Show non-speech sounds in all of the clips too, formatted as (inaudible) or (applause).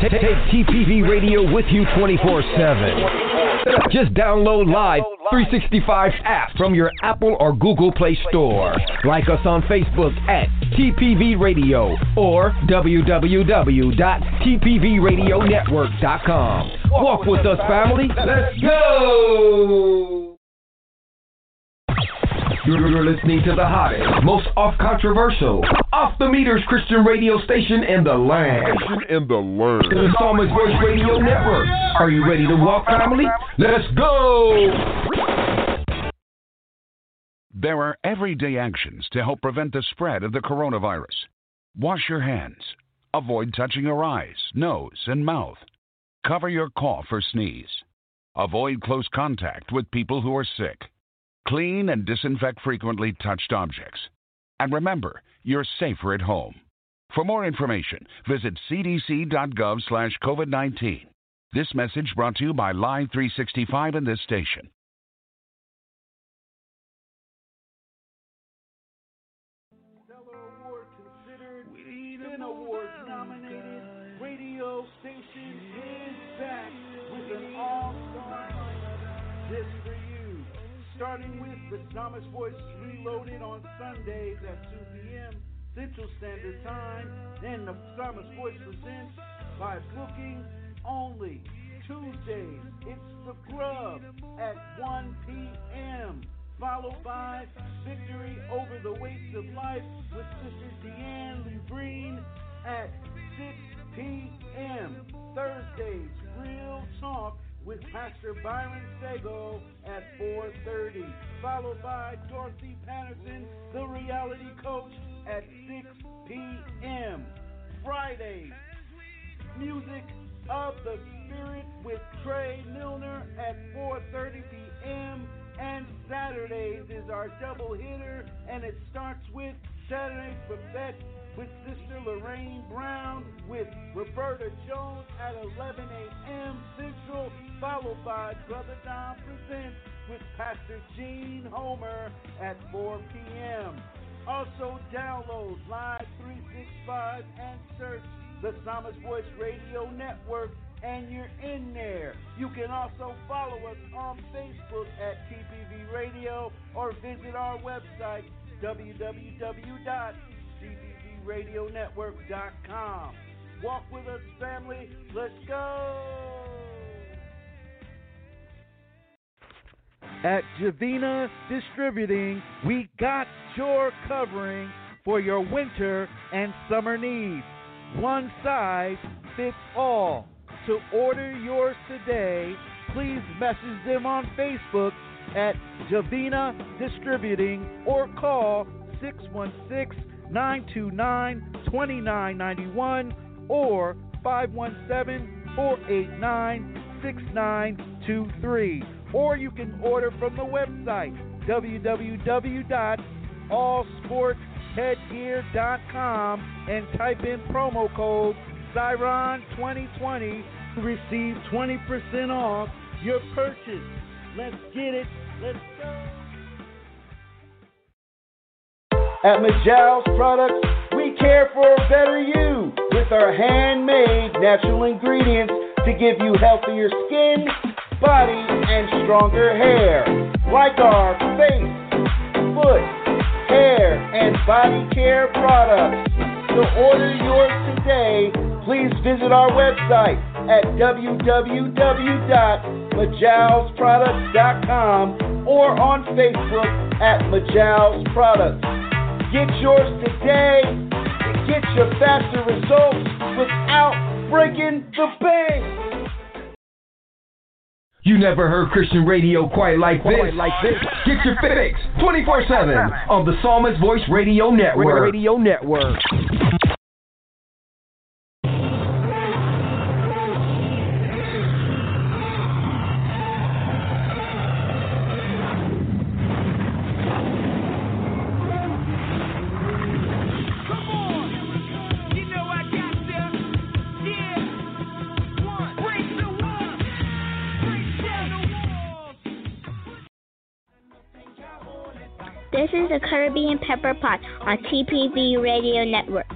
Take, TPV Radio with you 24 7. Just download Live 365 app from your Apple or Google Play Store. Like us on Facebook at TPV Radio or www.tpvradionetwork.com. Walk with us, family. Let's go! You're, you're listening to the hottest, most off controversial, off the meters Christian radio station in the land. In the land. The Psalmist Voice Radio Network. Are you ready to walk, family? Let's go! There are everyday actions to help prevent the spread of the coronavirus. Wash your hands. Avoid touching your eyes, nose, and mouth. Cover your cough or sneeze. Avoid close contact with people who are sick. Clean and disinfect frequently touched objects. And remember, you're safer at home. For more information, visit cdc.gov slash COVID-19. This message brought to you by Live 365 and this station. Starting with the Psalmist Voice Reloaded on Sundays at 2 p.m. Central Standard Time. Then the Psalmist Voice presents by booking only. Tuesdays, it's The Grub at 1 p.m. Followed by Victory Over the Weights of Life with Sister Deanne Lubreen at 6 p.m. Thursdays, Real Talk with Pastor Byron Segal at 4.30. Followed by Dorothy Patterson, the reality coach, at 6 p.m. Fridays, Music of the Spirit with Trey Milner at 4.30 p.m. And Saturdays is our double hitter, and it starts with Saturday's Buffet with Sister Lorraine Brown with Roberta Jones at 11 a.m. Central, followed by Brother Don Presents with Pastor Gene Homer at 4 p.m. Also download Live 365 and search the Psalmist Voice Radio Network and you're in there. You can also follow us on Facebook at TPV Radio or visit our website www.tpvradionetwork.com. Walk with us, family. Let's go. At Javina Distributing, we got your covering for your winter and summer needs. One size fits all. To order yours today, please message them on Facebook at Javina Distributing or call 616 929 2991 or 517 489 6923. Or you can order from the website www.allsportheadgear.com and type in promo code Siron2020 to receive 20% off your purchase. Let's get it. Let's go. At Majal's Products, we care for a better you with our handmade natural ingredients to give you healthier skin, body, and stronger hair. Like our face, foot, hair, and body care products. To order yours today, please visit our website at www.majalsproducts.com or on Facebook at Majal's Products. Get yours today and get your faster results without breaking the bank. You never heard Christian radio quite like this. Like this. Get your fix 24/7 on the Psalmist Voice Radio Network. Radio Network. The Caribbean Pepper Pot on TPV Radio Network.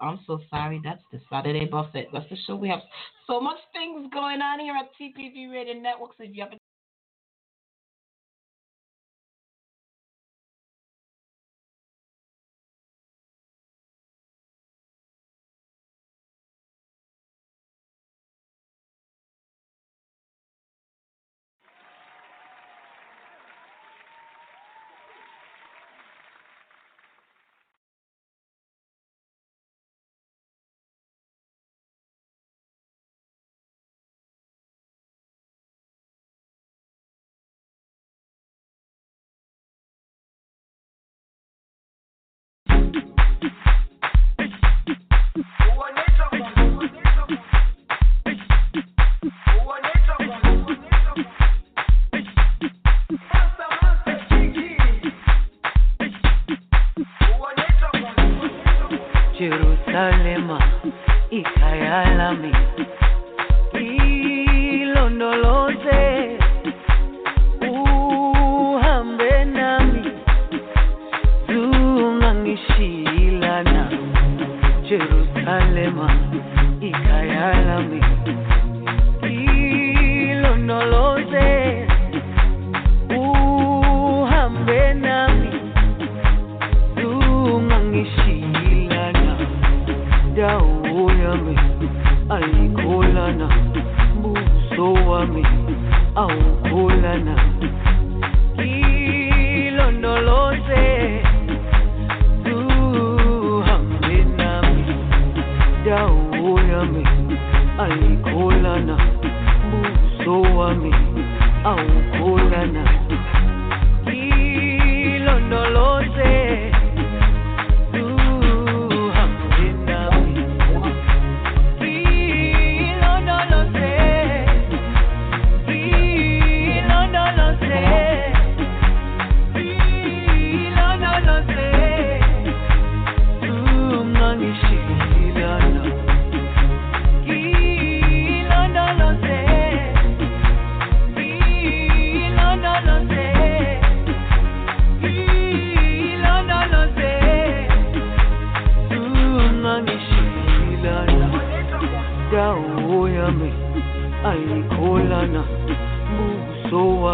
I'm so sorry. That's the Saturday Buffet. That's the show. We have so much things going on here at TPV Radio Network. So if you haven't yami ayikholana buso wami awukholana ilondoloze uhambe nami dawo yami ayikholana buso wami awukholana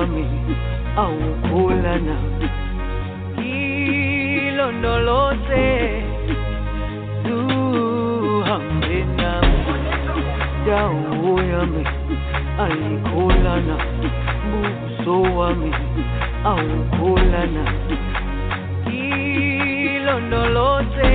wami awukholana ilondoloze uhambe nami dawo yami ayikholana buso wami awukholana ilondoloze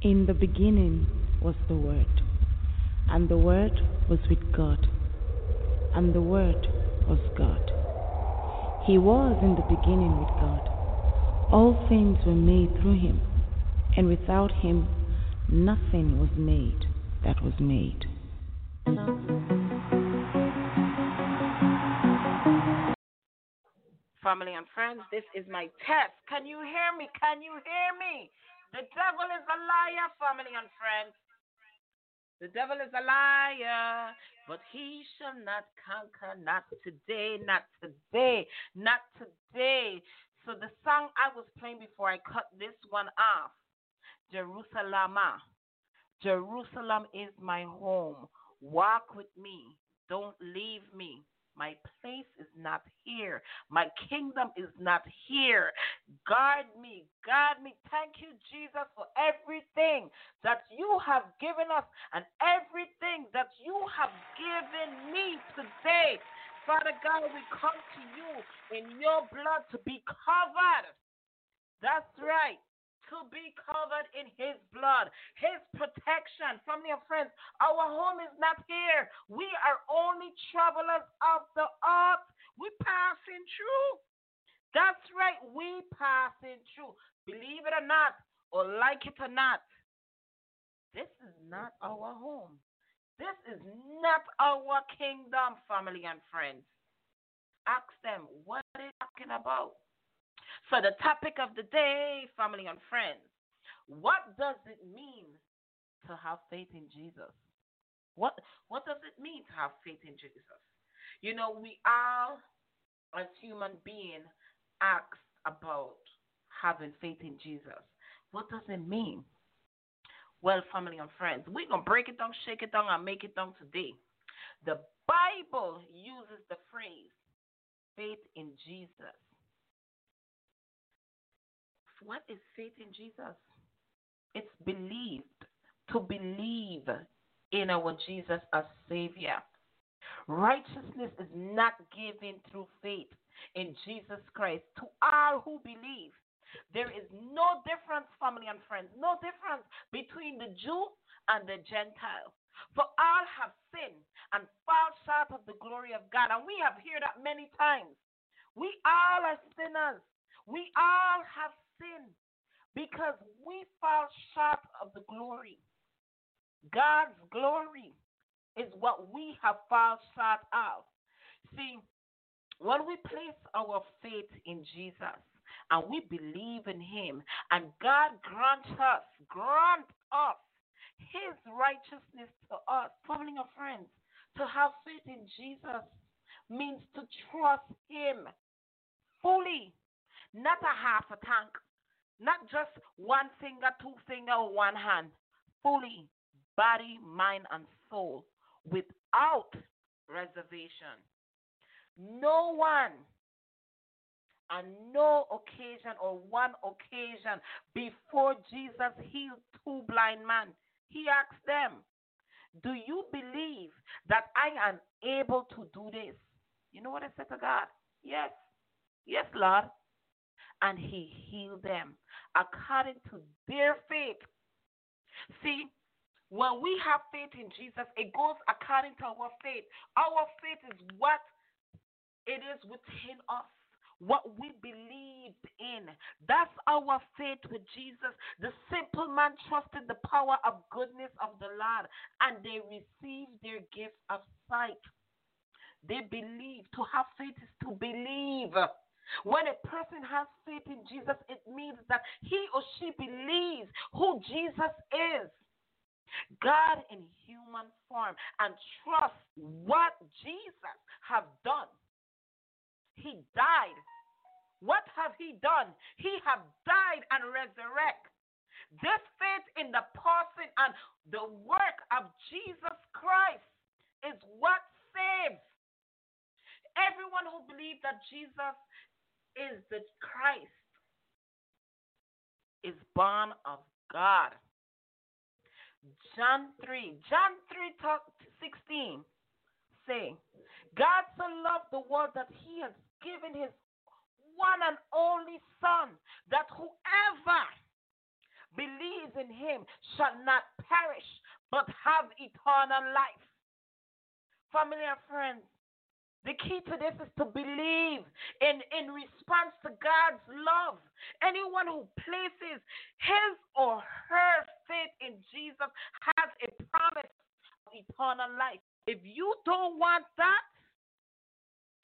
In the beginning was the Word, and the Word was with God, and the Word was God. He was in the beginning with God. All things were made through him, and without him nothing was made that was made. Family and friends, this is my test. Can you hear me? Can you hear me? The devil is a liar, family and friends. The devil is a liar, but he shall not conquer, not today, not today, not today. So the song I was playing before I cut this one off, Jerusalem. Jerusalem is my home. Walk with me. Don't leave me. My place is not here. My kingdom is not here. Guard me, guard me. Thank you, Jesus, for everything that you have given us and everything that you have given me today. Father God, we come to you in your blood to be covered. That's right to be covered in his blood, his protection. Family and friends, our home is not here. We are only travelers of the earth. We passing through. That's right, we passing through. Believe it or not, or like it or not, this is not our home. This is not our kingdom, family and friends. Ask them, what are they talking about? So, the topic of the day, family and friends, what does it mean to have faith in Jesus? What what does it mean to have faith in Jesus? You know, we all as human beings ask about having faith in Jesus. What does it mean? Well, family and friends, we're gonna break it down, shake it down, and make it down today. The Bible uses the phrase faith in Jesus what is faith in Jesus? It's believed, to believe in our Jesus as Savior. Righteousness is not given through faith in Jesus Christ to all who believe. There is no difference, family and friends, no difference between the Jew and the Gentile. For all have sinned and fall short of the glory of God. And we have heard that many times. We all are sinners. We all have sin because we fall short of the glory. God's glory is what we have fallen short of. See, when we place our faith in Jesus and we believe in Him, and God grants us, grant us His righteousness to us, family of friends, to have faith in Jesus means to trust Him fully, not a half a tank, not just one finger, two finger, or one hand. Fully, body, mind, and soul, without reservation. No one and no occasion or one occasion before Jesus healed two blind men, he asked them, Do you believe that I am able to do this? You know what I said to God? Yes. Yes, Lord and he healed them according to their faith. See, when we have faith in Jesus, it goes according to our faith. Our faith is what it is within us, what we believe in. That's our faith with Jesus. The simple man trusted the power of goodness of the Lord, and they received their gift of sight. They believe. To have faith is to believe. When a person has faith in Jesus, it means that he or she believes who Jesus is. God in human form and trust what Jesus have done. He died. What have he done? He have died and resurrect. This faith in the person and the work of Jesus Christ is what saves. Everyone who believes that Jesus is the Christ is born of God. John 3, John 3 talk, 16 say, God so loved the world that he has given his one and only Son, that whoever believes in him shall not perish, but have eternal life. Family and friends, the key to this is to believe in, in response to God's love. Anyone who places his or her faith in Jesus has a promise of eternal life. If you don't want that,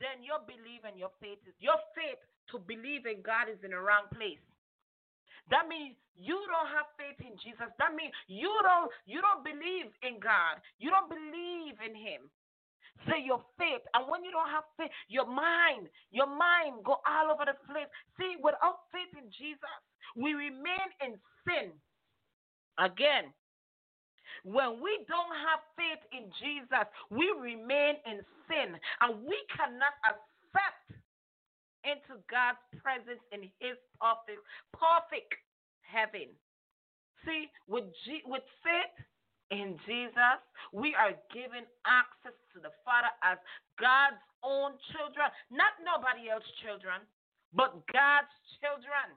then your belief and your faith is your faith to believe in God is in the wrong place. That means you don't have faith in Jesus. That means you don't you don't believe in God. You don't believe in him. Say your faith. And when you don't have faith, your mind, your mind go all over the place. See, without faith in Jesus, we remain in sin. Again, when we don't have faith in Jesus, we remain in sin and we cannot accept into God's presence in his perfect perfect heaven. See, with G, with faith in Jesus, we are given access to the Father as God's own children, not nobody else's children, but God's children.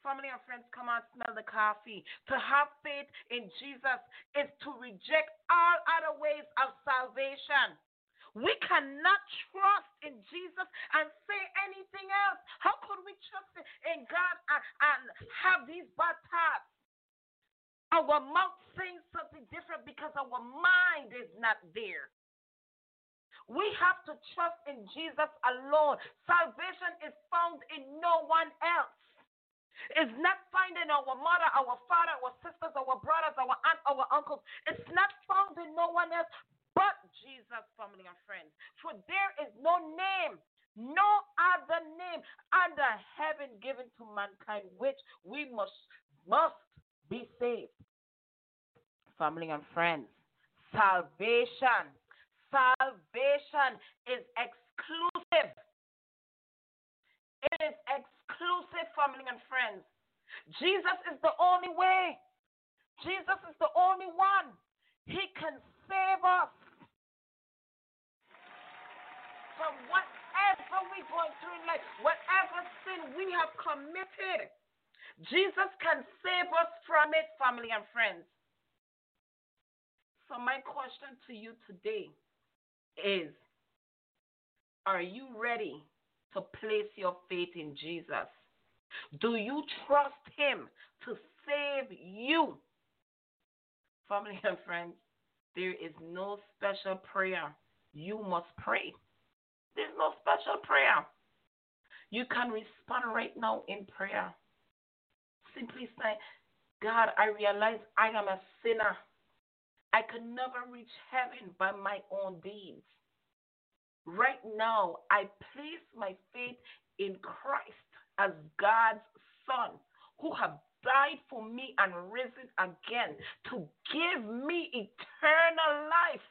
Family and friends, come on, smell the coffee. To have faith in Jesus is to reject all other ways of salvation. We cannot trust in Jesus and say anything else. How could we trust in God and, and have these bad thoughts? Our mouth saying something different because our mind is not there. We have to trust in Jesus alone. Salvation is found in no one else. It's not found in our mother, our father, our sisters, our brothers, our aunt, our uncles. It's not found in no one else but Jesus, family and friends. For there is no name, no other name under heaven given to mankind which we must must be saved. Family and friends, salvation, salvation is exclusive. It is exclusive, family and friends. Jesus is the only way. Jesus is the only one. He can save us from whatever we're going through in life, whatever sin we have committed. Jesus can save us from it, family and friends. So, my question to you today is Are you ready to place your faith in Jesus? Do you trust Him to save you? Family and friends, there is no special prayer you must pray. There's no special prayer. You can respond right now in prayer. Simply say, God, I realize I am a sinner. I can never reach heaven by my own deeds. Right now, I place my faith in Christ as God's Son, who have died for me and risen again to give me eternal life.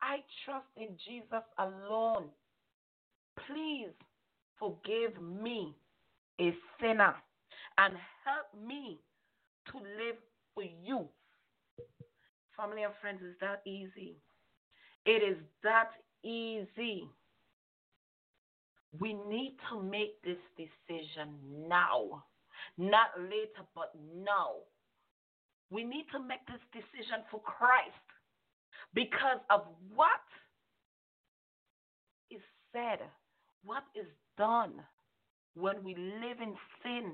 I trust in Jesus alone. Please forgive me, a sinner, and help me to live for you. Family and friends, is that easy? It is that easy. We need to make this decision now, not later, but now. We need to make this decision for Christ because of what is said, what is done when we live in sin.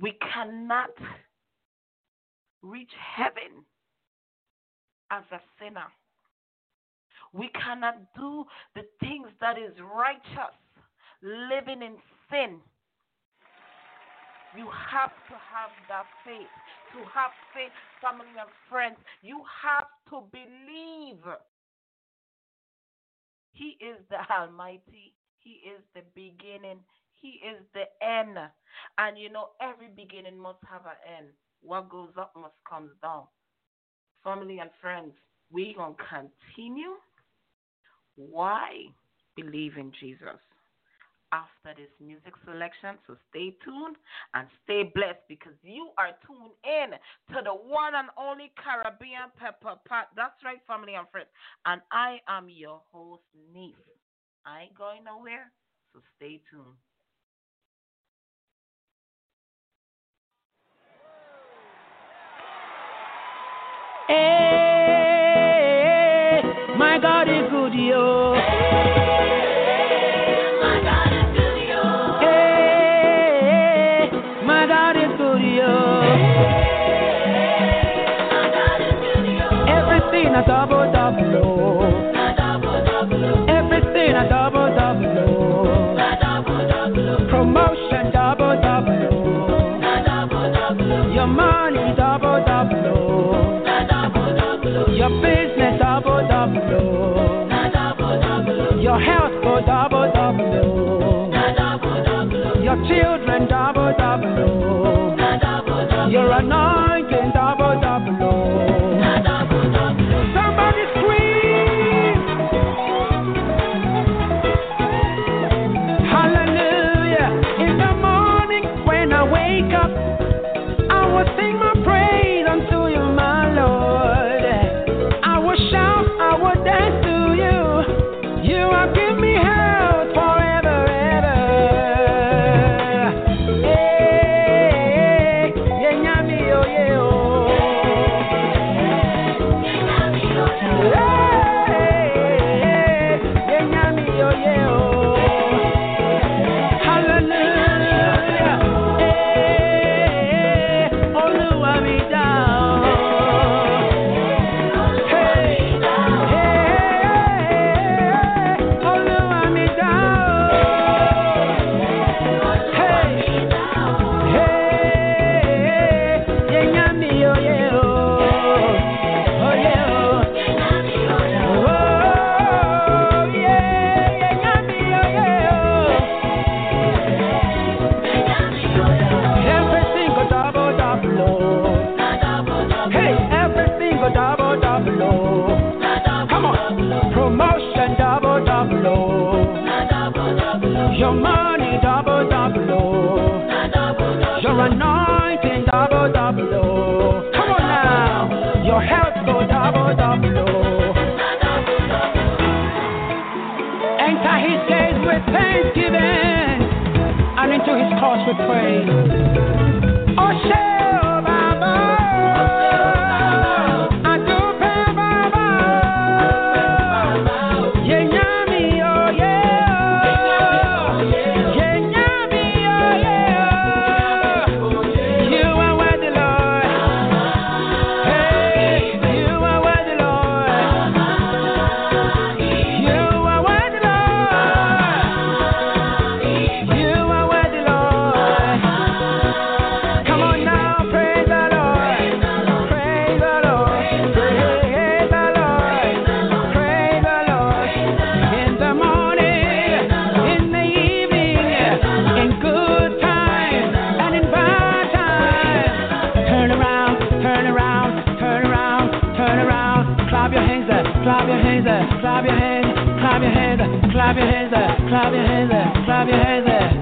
We cannot reach heaven as a sinner. We cannot do the things that is righteous living in sin. You have to have that faith. To have faith, family and friends, you have to believe. He is the Almighty. He is the beginning. He is the end. And you know, every beginning must have an end. What goes up must come down. Family and friends, we going to continue. Why? Believe in Jesus after this music selection. So stay tuned and stay blessed because you are tuned in to the one and only Caribbean Pepper Pot. That's right, family and friends. And I am your host, Niece. I ain't going nowhere, so stay tuned. Hey. children, double, double, oh. You're a. your anointing double, double, oh. Come on now, your health go double, double, oh. Enter his gates with thanksgiving and into his courts with praise. clap your hands up, clap your hands up, clap your hands up.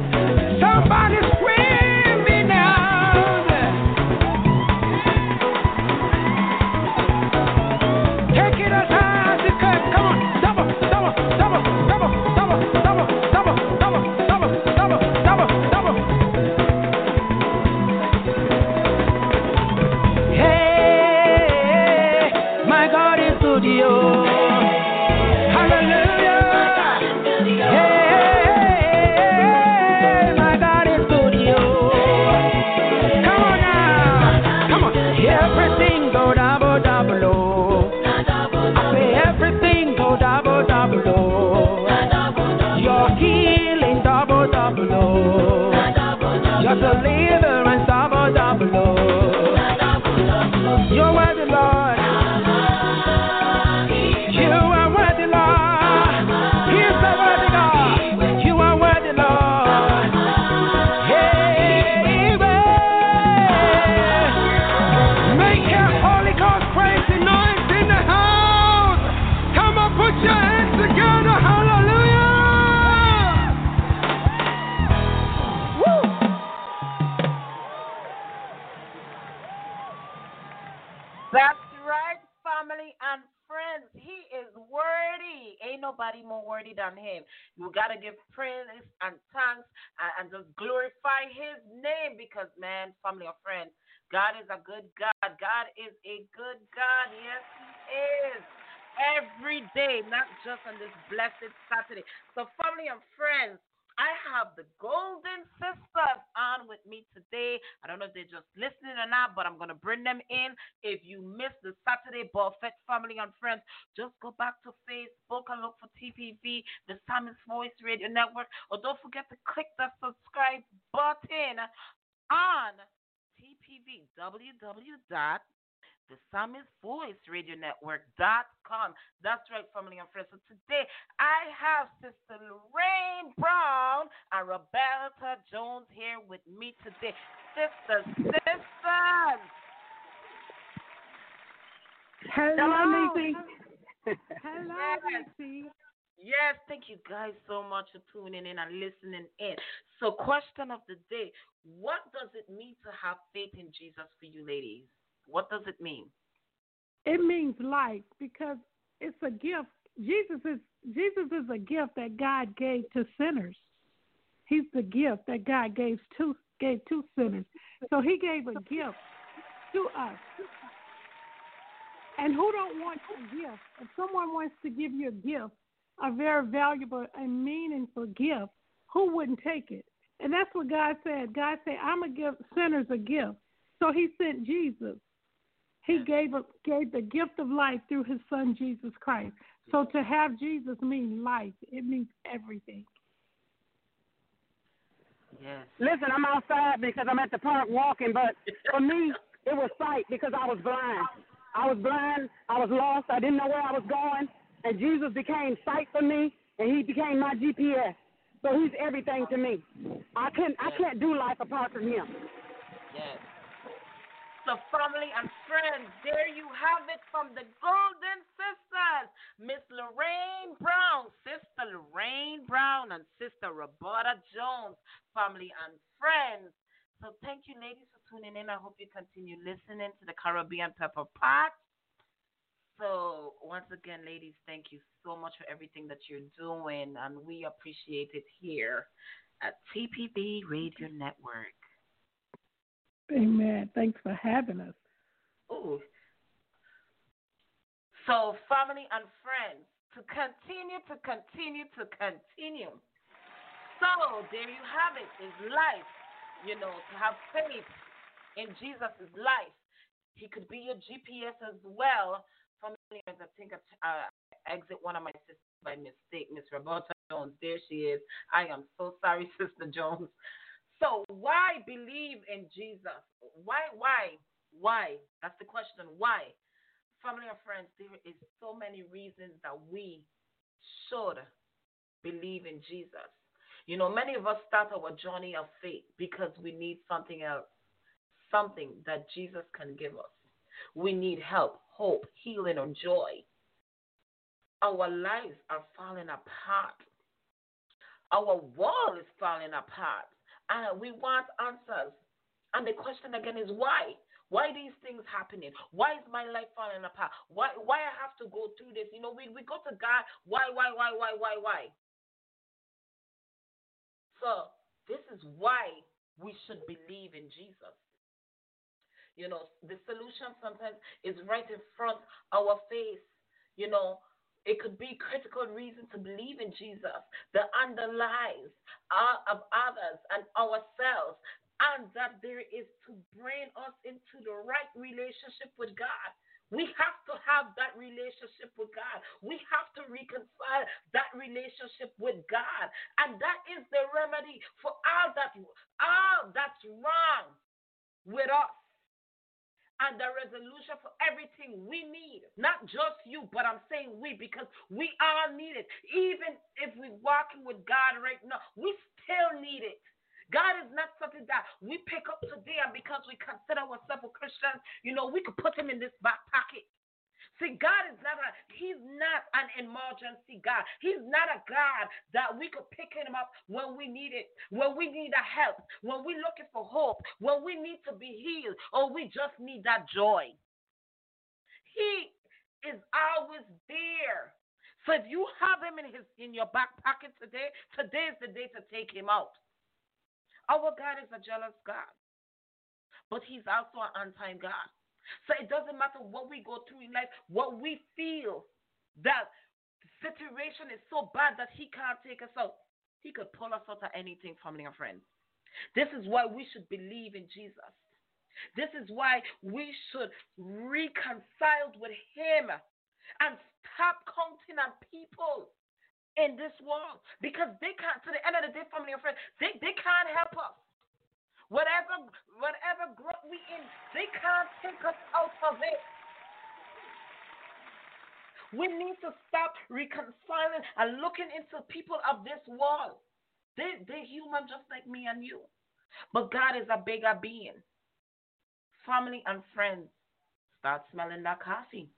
give praise and thanks and, and just glorify his name because, man, family or friends, God is a good God. God is a good God. Yes, he is. Every day, not just on this blessed Saturday. So, family and friends, I have the Golden Sisters on with me today. I don't know if they're just listening or not, but I'm going to bring them in. If you missed the Saturday Buffet Family and Friends, just go back to Facebook and look for TPV, the Psalmist Voice Radio Network, or don't forget to click the subscribe button on TPV, www www.thepsalmistvoiceradionetwork.com. That's right, family and friends. So today I have Sister Lorraine Brown and Roberta Jones here with me today. Sisters, sisters. Hello, Nisi. Hello, yes. Yes, thank you guys so much for tuning in and listening in. So, question of the day What does it mean to have faith in Jesus for you, ladies? What does it mean? It means life because it's a gift. Jesus is Jesus is a gift that God gave to sinners. He's the gift that God gave to gave to sinners. So he gave a gift to us. And who don't want a gift? If someone wants to give you a gift, a very valuable and meaningful gift, who wouldn't take it? And that's what God said. God said, I'm going to give sinners a gift. So he sent Jesus. He gave, a, gave the gift of life through his son, Jesus Christ. So to have Jesus means life, it means everything. Yes. Listen, I'm outside because I'm at the park walking, but for me, it was sight because I was blind. I was blind. I was lost. I didn't know where I was going and Jesus became sight for me, and He became my GPS. So He's everything to me. I can not I can't do life apart from Him. Yes. Family and friends, there you have it from the Golden Sisters, Miss Lorraine Brown, Sister Lorraine Brown, and Sister Roberta Jones, family and friends. So, thank you, ladies, for tuning in. I hope you continue listening to the Caribbean Pepper Pot. So, once again, ladies, thank you so much for everything that you're doing, and we appreciate it here at TPV Radio Network. Amen. Thanks for having us. Ooh. So, family and friends, to continue, to continue, to continue. So, there you have it. is life. You know, to have faith in Jesus' life. He could be your GPS as well family I think I uh, exit one of my sisters by mistake, Miss Roberta Jones. There she is. I am so sorry, (laughs) Sister Jones. So why believe in Jesus? Why, why, why? That's the question. Why? Family and friends, there is so many reasons that we should believe in Jesus. You know, many of us start our journey of faith because we need something else, something that Jesus can give us. We need help hope, healing, or joy. Our lives are falling apart. Our world is falling apart. And we want answers. And the question again is why? Why these things happening? Why is my life falling apart? Why why I have to go through this? You know, we, we go to God, why, why, why, why, why, why? So this is why we should believe in Jesus. You know, the solution sometimes is right in front our face. You know, it could be critical reason to believe in Jesus that underlies our, of others and ourselves, and that there is to bring us into the right relationship with God. We have to have that relationship with God. We have to reconcile that relationship with God. And that is the remedy for all that all that's wrong with us and the resolution for everything we need. Not just you, but I'm saying we because we all need it. Even if we're walking with God right now, we still need it. God is not something that we pick up today and because we consider ourselves a Christian, you know, we could put him in this back pocket. See, God is not a, He's not an emergency God. He's not a God that we could pick him up when we need it, when we need a help, when we're looking for hope, when we need to be healed, or we just need that joy. He is always there. So if you have him in his in your back pocket today, today is the day to take him out. Our God is a jealous God, but he's also an on-time God. So it doesn't matter what we go through in life, what we feel that situation is so bad that he can't take us out. He could pull us out of anything, family and friends. This is why we should believe in Jesus. This is why we should reconcile with him and stop counting on people in this world because they can't, to the end of the day, family and friends, they, they can't help us. Whatever whatever growth we in, they can't take us out of it. We need to stop reconciling and looking into people of this world. They, they're human just like me and you. But God is a bigger being. Family and friends, start smelling that coffee.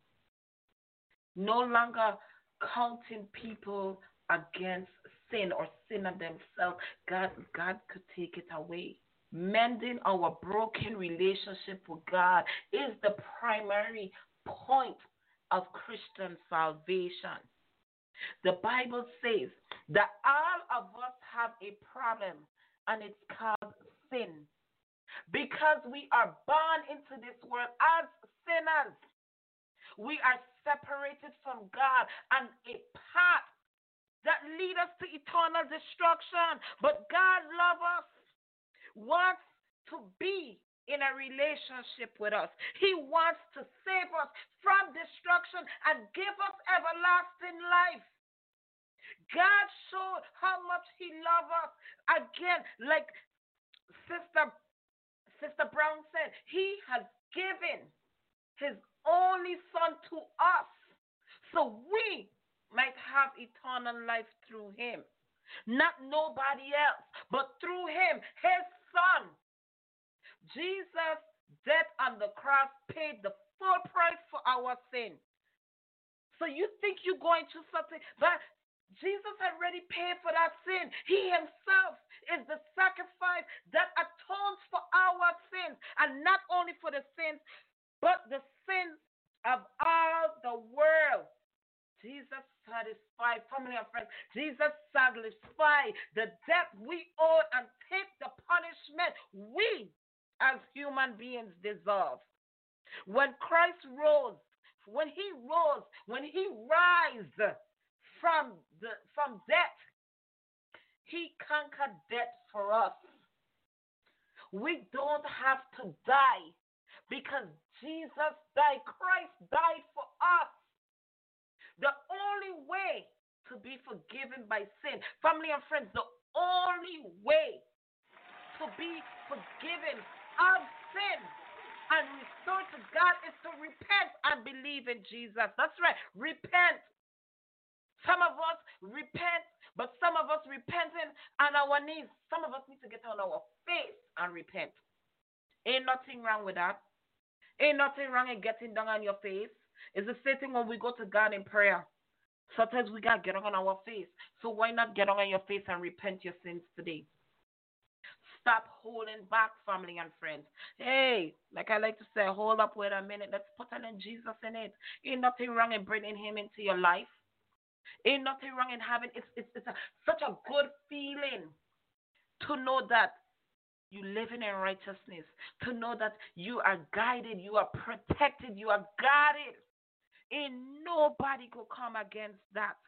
No longer counting people against sin or sin of themselves. God, God could take it away. Mending our broken relationship with God is the primary point of Christian salvation. The Bible says that all of us have a problem, and it's called sin. Because we are born into this world as sinners, we are separated from God and a path that leads us to eternal destruction. But God loves us, wants to be in a relationship with us. He wants to save us from destruction and give us everlasting life. God showed how much He loves us. Again, like Sister Sister Brown said, He has given His only Son to us so we might have eternal life through Him. Not nobody else, but through Him, His Son. Jesus' death on the cross paid the full price for our sin. So you think you're going to something, but Jesus already paid for that sin. He himself is the sacrifice that atones for our sins, and not only for the sins, but the sins of all the world. Jesus satisfied, family and friends, Jesus satisfied the debt we owe and take the punishment we as human beings deserve. When Christ rose, when he rose, when he rise from the from death, he conquered death for us. We don't have to die because Jesus died. Christ died for us. The only way to be forgiven by sin, family and friends, the only way to be forgiven of sin and restore to God is to repent and believe in Jesus. That's right. Repent. Some of us repent, but some of us repenting on our knees. Some of us need to get on our face and repent. Ain't nothing wrong with that. Ain't nothing wrong in getting down on your face. It's the same thing when we go to God in prayer. Sometimes we gotta get on our face. So why not get on your face and repent your sins today? Stop holding back, family and friends. Hey, like I like to say, hold up, wait a minute. Let's put in Jesus in it. Ain't nothing wrong in bringing Him into your life. Ain't nothing wrong in having it's it's, it's a, such a good feeling to know that you living in righteousness, to know that you are guided, you are protected, you are guarded. Ain't nobody could come against that.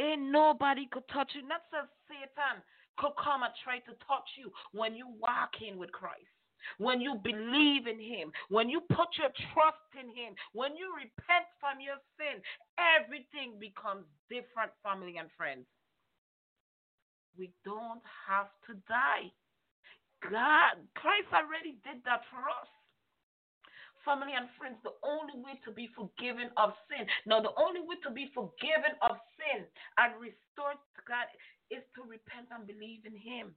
Ain't nobody could touch you. Not so Satan could come and try to touch you when you walk in with Christ. When you believe in Him, when you put your trust in Him, when you repent from your sin, everything becomes different, family and friends. We don't have to die. God, Christ already did that for us family and friends, the only way to be forgiven of sin. Now, the only way to be forgiven of sin and restored to God is to repent and believe in Him.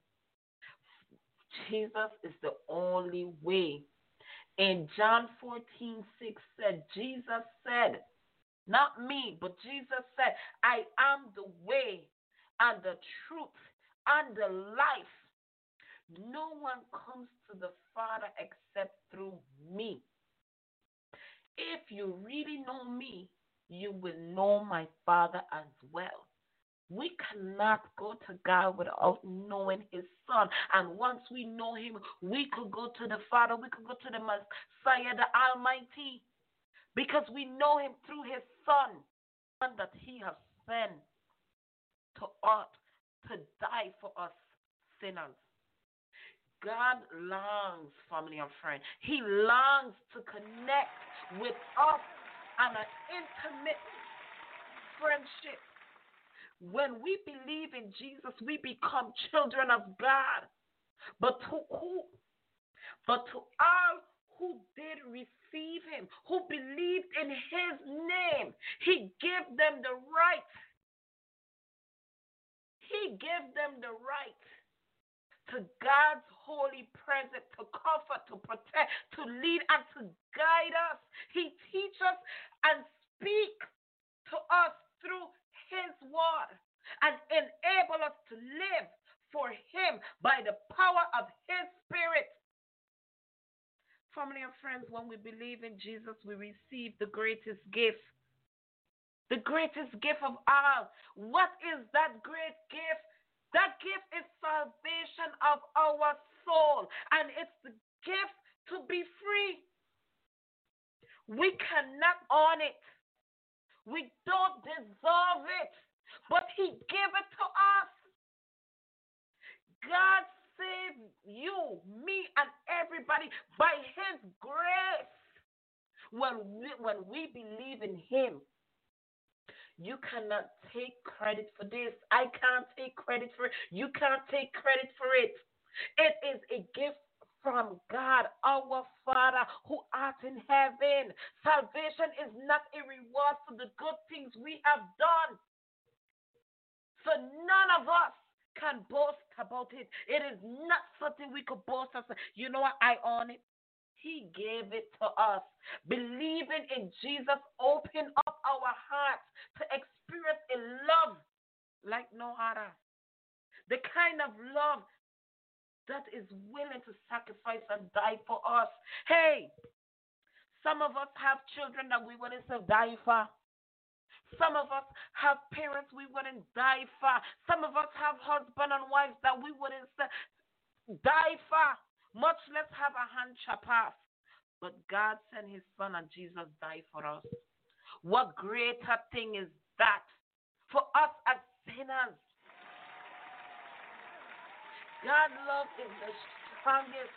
Jesus is the only way. In John 14, 6 said, Jesus said, not me, but Jesus said, I am the way and the truth and the life. No one comes to the Father except through me. If you really know me, you will know my Father as well. We cannot go to God without knowing His Son. And once we know Him, we could go to the Father, we could go to the Messiah, the Almighty, because we know Him through His Son, that He has sent to earth to die for us sinners. God longs, family and friend. He longs to connect with us on an intimate friendship. When we believe in Jesus, we become children of God. But who, who But to all who did receive him, who believed in his name, he gave them the right. He gave them the right to God's holy presence, to comfort, to protect, to lead, and to guide us. He teaches and speaks to us through his word and enable us to live for him by the power of his spirit. Family and friends, when we believe in Jesus, we receive the greatest gift. The greatest gift of all. What is that great gift? That gift is salvation of our soul, and it's the gift to be free. We cannot own it. We don't deserve it, but He gave it to us. God saved you, me, and everybody by His grace. When we, when we believe in Him, you cannot take credit for this. I can't take credit for it. You can't take credit for it. It is a gift from God, our Father who art in heaven. Salvation is not a reward for the good things we have done. So none of us can boast about it. It is not something we could boast of. You know what? I own it. He gave it to us. Believing in Jesus open up our hearts to experience a love like no other. The kind of love that is willing to sacrifice and die for us. Hey, some of us have children that we wouldn't died for. Some of us have parents we wouldn't die for. Some of us have husband and wives that we wouldn't die for, much less have a hand chop off. But God sent his son and Jesus died for us. What greater thing is that for us as sinners? God's love is the strongest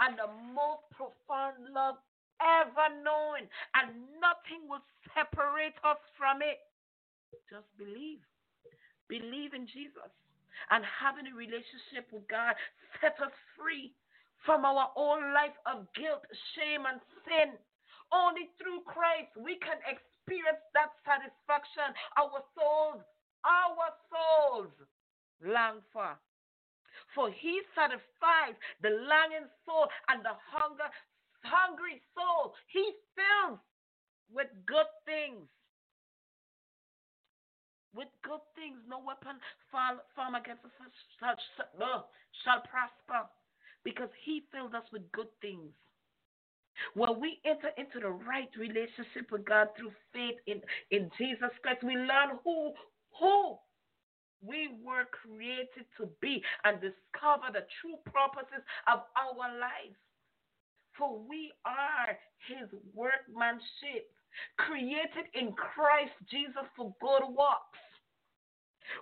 and the most profound love ever known, and nothing will separate us from it. Just believe. Believe in Jesus. And having a relationship with God set us free from our old life of guilt, shame, and sin. Only through Christ we can experience that satisfaction our souls, our souls long for. For he satisfies the longing soul and the hunger, hungry soul. He fills with good things. With good things, no weapon formed against us shall, shall, shall prosper, because He filled us with good things. When we enter into the right relationship with God through faith in, in Jesus Christ, we learn who who we were created to be and discover the true purposes of our lives. For we are his workmanship, created in Christ Jesus for good works,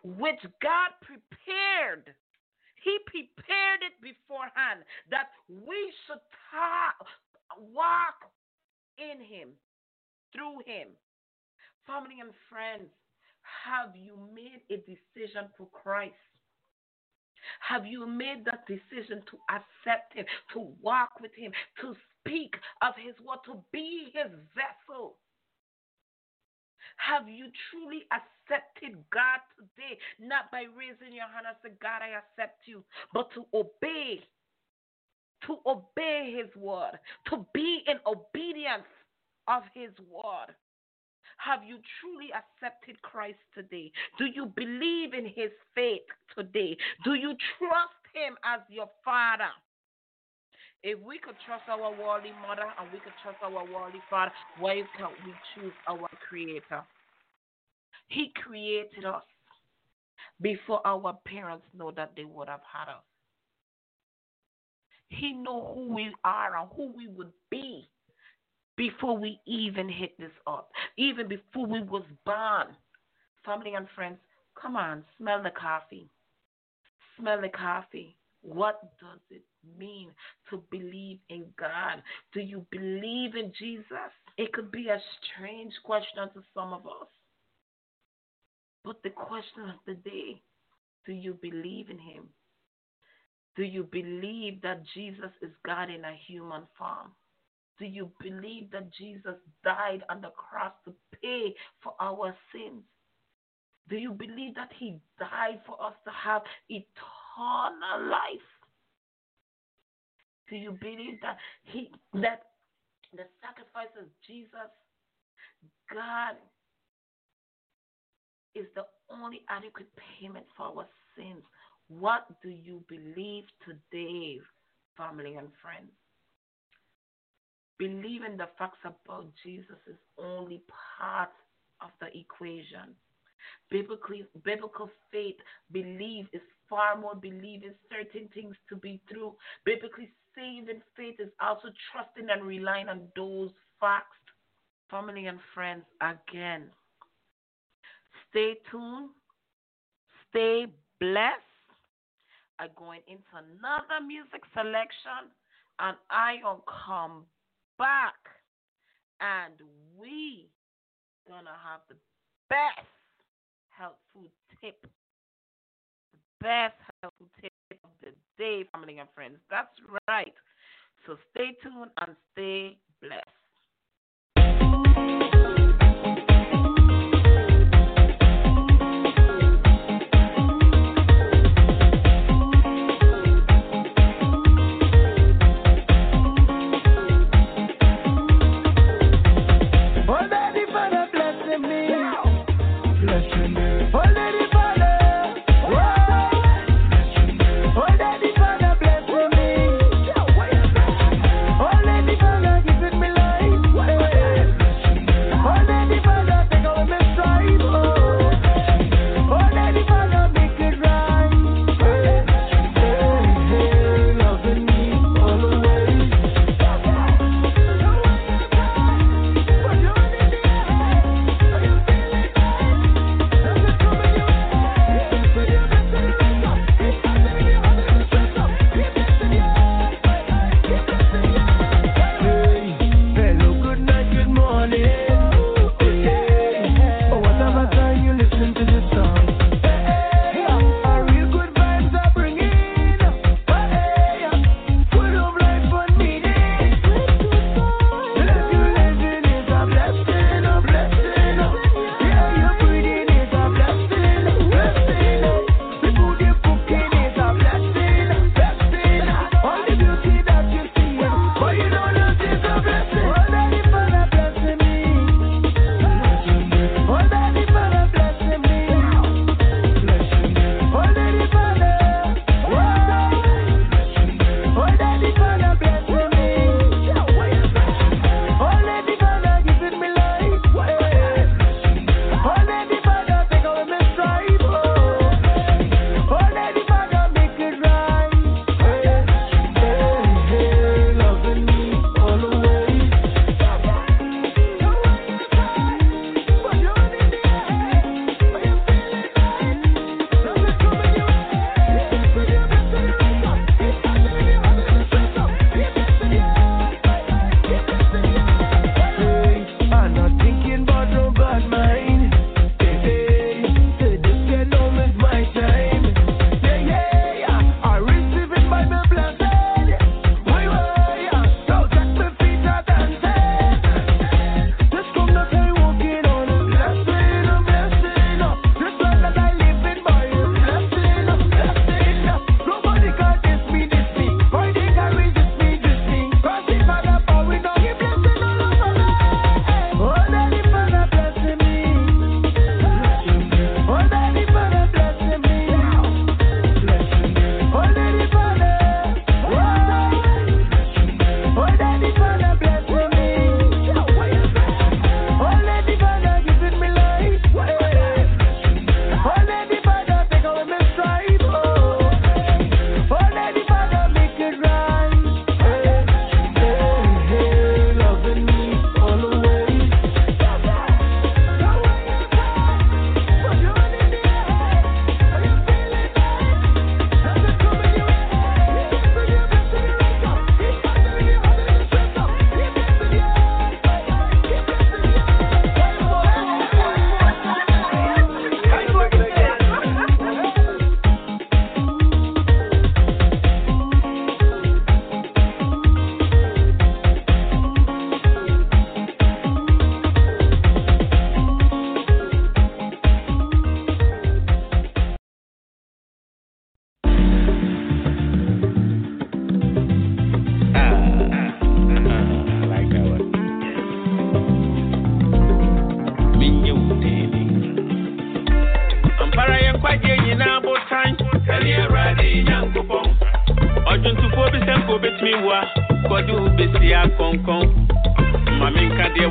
which God prepared. He prepared it beforehand that we should walk in him, through him. Family and friends, have you made a decision for Christ? Have you made that decision to accept Him, to walk with Him, to speak of His word, to be His vessel? Have you truly accepted God today? Not by raising your hand and say, God, I accept you, but to obey, to obey His word, to be in obedience of His word. Have you truly accepted Christ today? Do you believe in his faith today? Do you trust him as your father? If we could trust our worldly mother and we could trust our worldly father, why can't we choose our creator? He created us before our parents know that they would have had us. He know who we are and who we would be before we even hit this up, even before we was born. Family and friends, come on, smell the coffee. Smell the coffee. What does it mean to believe in God? Do you believe in Jesus? It could be a strange question to some of us. But the question of the day do you believe in Him? Do you believe that Jesus is God in a human form? Do you believe that Jesus died on the cross to pay for our sins? Do you believe that He died for us to have eternal life? Do you believe that He that the sacrifice of Jesus, God is the only adequate payment for our sins? What do you believe today, family and friends? Believing the facts about Jesus is only part of the equation. Biblically, biblical faith, belief is far more believing certain things to be true. Biblically, saving faith is also trusting and relying on those facts. Family and friends, again, stay tuned, stay blessed. I'm going into another music selection, and I will come back, and we gonna have the best health food tip, the best health food tip of the day, family and friends. That's right. So stay tuned and stay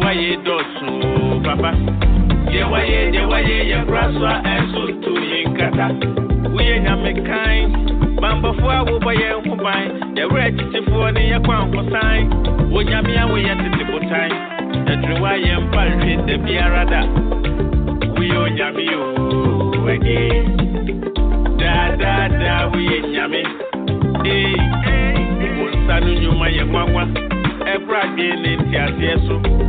waye dọ̀tun o. Yẹ waye yẹ waye yẹ kura so a ẹ̀sùn yẹ nkata. Wúyẹ nyàmé kan, bambọ̀fó àwòbọ̀ yẹ ń ban. Yẹ̀wúrẹ̀ títí fún ọ ní yẹ kó àǹkó sáyé. Wọ́nyàmí àwọ̀ yẹ títí kó táyé. Ẹ̀dùn wa yẹ ń bá dẹ̀bi ara. Wúyẹ ọ̀nyàmí o, wẹ̀gẹ́. Dáadáa wúyẹ nyàmé. Ee, ìwòsàn ni nyuma yẹ kwakwa. Ẹ̀kúrà gbé ní ti àti ẹ̀sùn.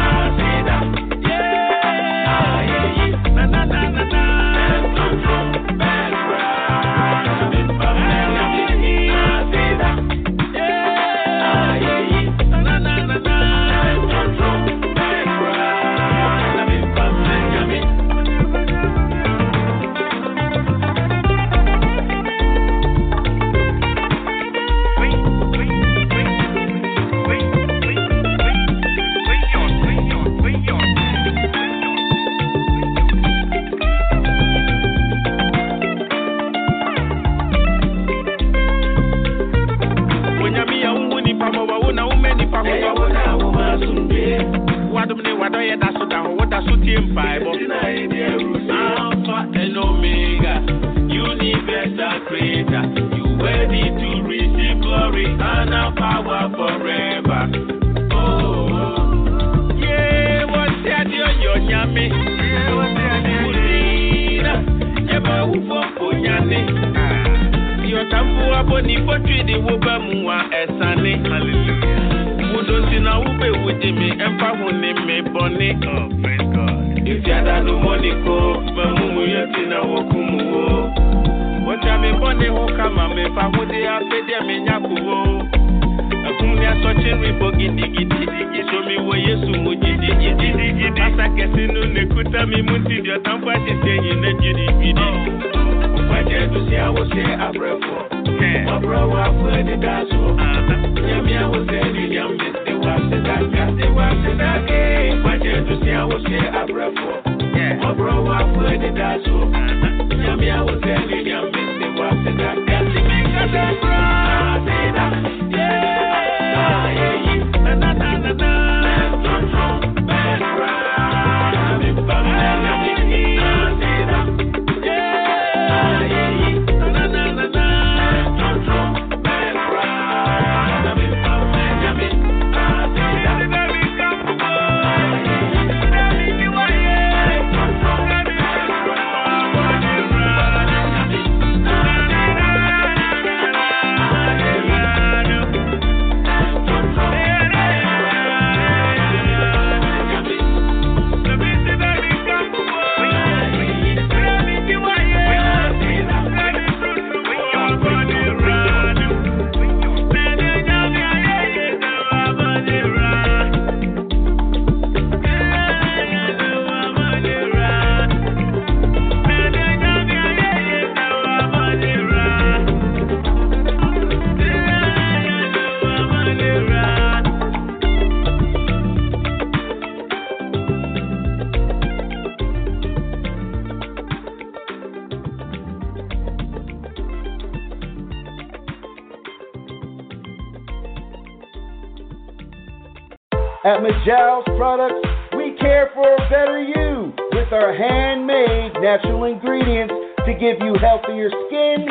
At Majal's Products, we care for a better you with our handmade natural ingredients to give you healthier skin,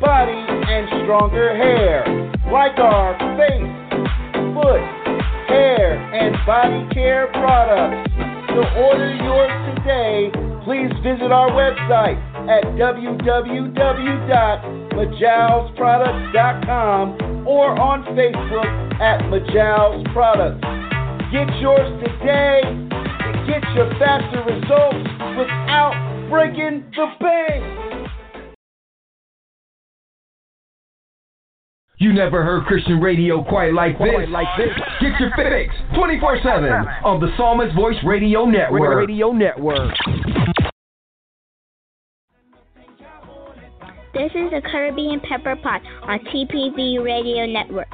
body, and stronger hair. Like our face, foot, hair, and body care products. To order yours today, please visit our website at www.majalsproducts.com or on Facebook at Majal's Products. Get yours today and get your faster results without breaking the bank. You never heard Christian radio quite like this. Get your fix 24/7 on the Psalmist Voice Radio Network. Radio Network. This is the Caribbean Pepper Pot on TPV Radio Network.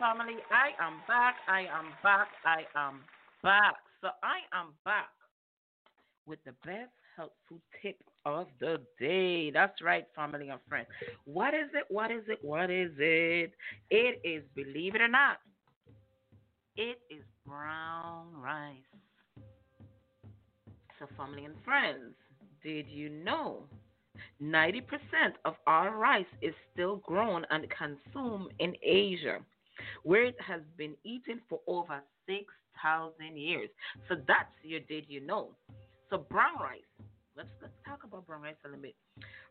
Family. I am back. I am back. I am back. So I am back with the best helpful tip of the day. That's right, family and friends. What is it? What is it? What is it? It is, believe it or not, it is brown rice. So, family and friends, did you know 90% of our rice is still grown and consumed in Asia, where it has been eaten for over 6,000 years. So that's your did you know. So brown rice. Let's let's talk about brown rice a little bit.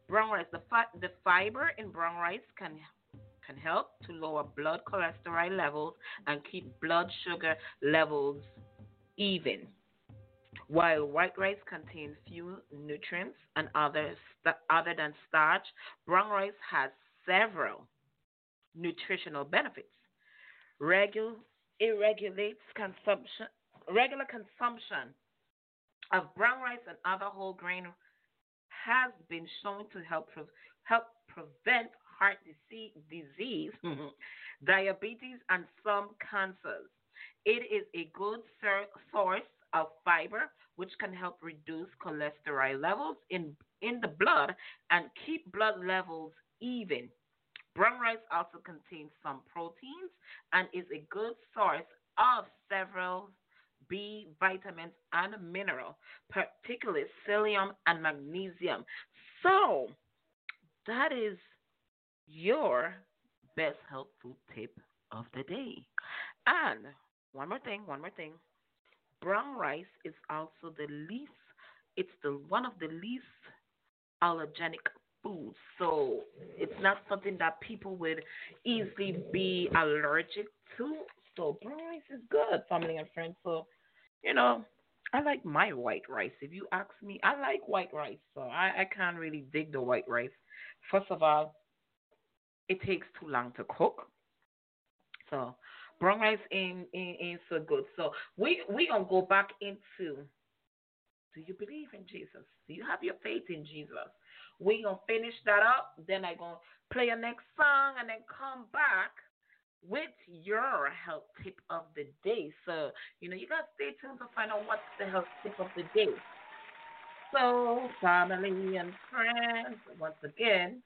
Brown rice, the fi- the fiber in brown rice can can help to lower blood cholesterol levels and keep blood sugar levels even. While white rice contains few nutrients and other st- other than starch, brown rice has several nutritional benefits. Regu- it regulates consumption, regular consumption of brown rice and other whole grain has been shown to help pre- help prevent heart disease, disease (laughs) diabetes, and some cancers. It is a good source of fiber, which can help reduce cholesterol levels in, in the blood and keep blood levels even. Brown rice also contains some proteins and is a good source of several B vitamins and mineral, particularly selenium and magnesium. So that is your best health food tip of the day. And one more thing, one more thing. Brown rice is also the least it's the one of the least allergenic foods. So it's not something that people would easily be allergic to. So brown rice is good, family and friends. So, you know, I like my white rice. If you ask me, I like white rice. So I, I can't really dig the white rice. First of all, it takes too long to cook. So brown rice ain't, ain't, ain't so good. So we we gonna go back into do you believe in Jesus? Do you have your faith in Jesus? We gonna finish that up. Then I gonna play a next song and then come back with your health tip of the day. So, you know, you gotta stay tuned to find out what's the health tip of the day. So, family and friends, once again,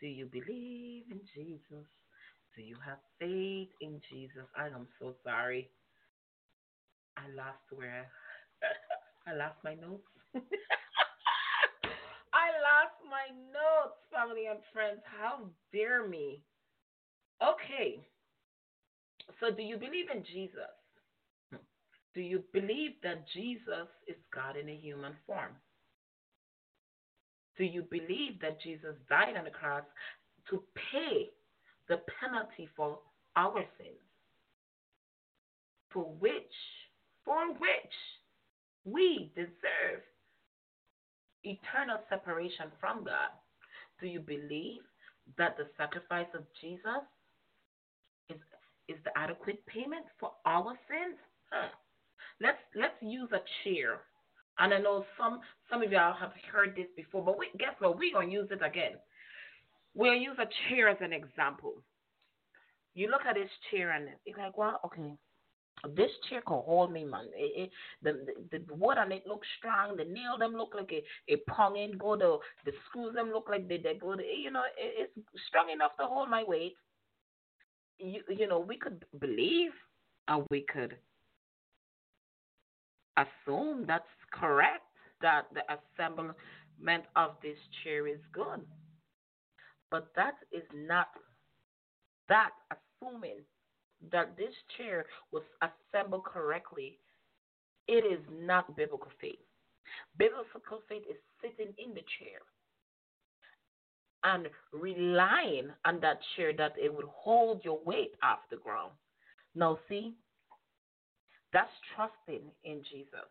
do you believe in Jesus? Do you have faith in Jesus? I am so sorry. I lost where (laughs) I lost my notes. (laughs) My notes, family and friends. How dare me? Okay. So, do you believe in Jesus? Do you believe that Jesus is God in a human form? Do you believe that Jesus died on the cross to pay the penalty for our sins? For which, for which we deserve eternal separation from God. Do you believe that the sacrifice of Jesus is is the adequate payment for our sins? Huh. Let's let's use a chair. And I know some some of y'all have heard this before, but we, guess what? We're gonna use it again. We'll use a chair as an example. You look at this chair and you're like, well, okay, this chair can hold me, man. It, it, the, the the wood on it looks strong. The nail them look like a a pong in go. The the screws them look like they they good. You know, it, it's strong enough to hold my weight. You you know, we could believe and we could assume that's correct that the assemblement of this chair is good, but that is not that assuming that this chair was assembled correctly, it is not biblical faith. Biblical faith is sitting in the chair and relying on that chair that it would hold your weight off the ground. Now, see, that's trusting in Jesus,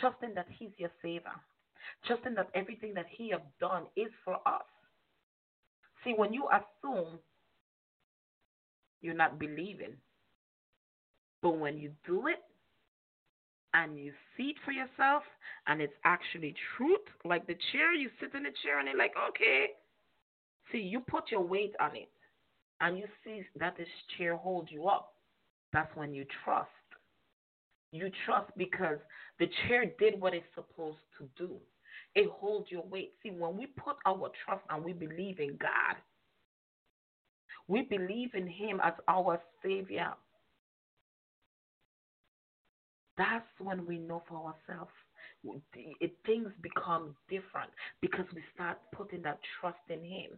trusting that He's your Savior, trusting that everything that He has done is for us. See, when you assume you're not believing. But when you do it and you see it for yourself and it's actually truth, like the chair, you sit in the chair and you're like, okay. See, you put your weight on it. and you see that this chair holds you up, that's when you trust. You trust because the chair did what it's supposed to do. It holds your weight. See, when we put our trust and we believe in God, we believe in Him as our Savior. That's when we know for ourselves. It, things become different because we start putting that trust in Him.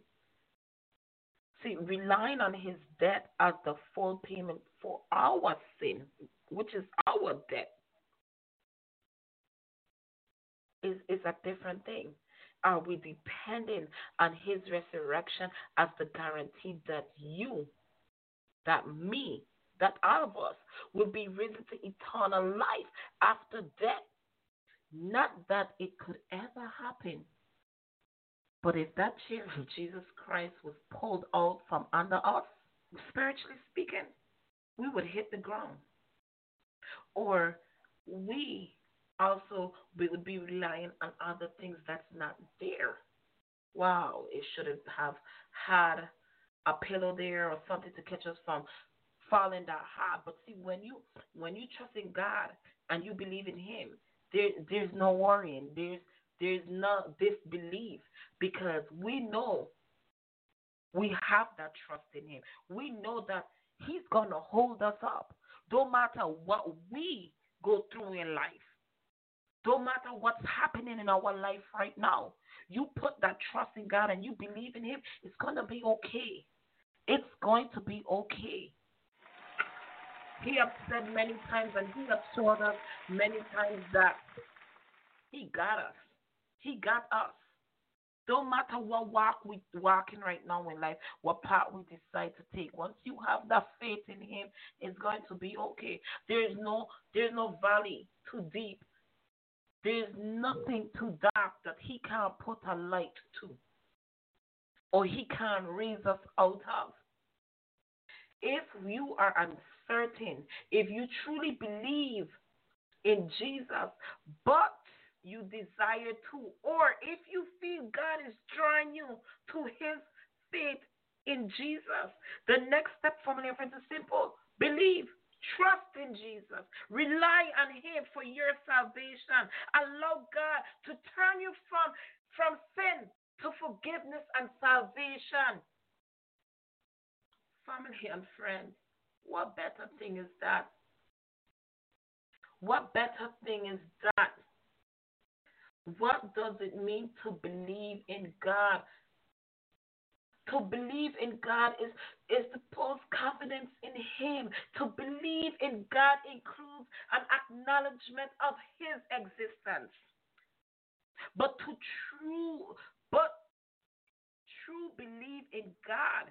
See, relying on His debt as the full payment for our sin, which is our debt, is, is a different thing. Are we depending on his resurrection as the guarantee that you, that me, that all of us will be risen to eternal life after death? Not that it could ever happen. But if that chair of Jesus Christ was pulled out from under us, spiritually speaking, we would hit the ground. Or we also we would be relying on other things that's not there. Wow, it shouldn't have had a pillow there or something to catch us from falling that hard. But see, when you when you trust in God and you believe in Him, there there's no worrying. There's there's no disbelief because we know we have that trust in Him. We know that He's gonna hold us up, no matter what we go through in life. Don't matter what's happening in our life right now. You put that trust in God and you believe in Him, it's going to be okay. It's going to be okay. He has said many times and He has showed us many times that He got us. He got us. Don't matter what walk we're walking right now in life, what path we decide to take. Once you have that faith in Him, it's going to be okay. There is no there is no valley too deep there's nothing too dark that He can't put a light to, or He can't raise us out of. If you are uncertain, if you truly believe in Jesus, but you desire to, or if you feel God is drawing you to His faith in Jesus, the next step, family and friends, is simple believe. Trust in Jesus. Rely on Him for your salvation. Allow God to turn you from, from sin to forgiveness and salvation. Family and friends, what better thing is that? What better thing is that? What does it mean to believe in God to believe in God is, is to put confidence in Him. To believe in God includes an acknowledgement of His existence. But to true, but true believe in God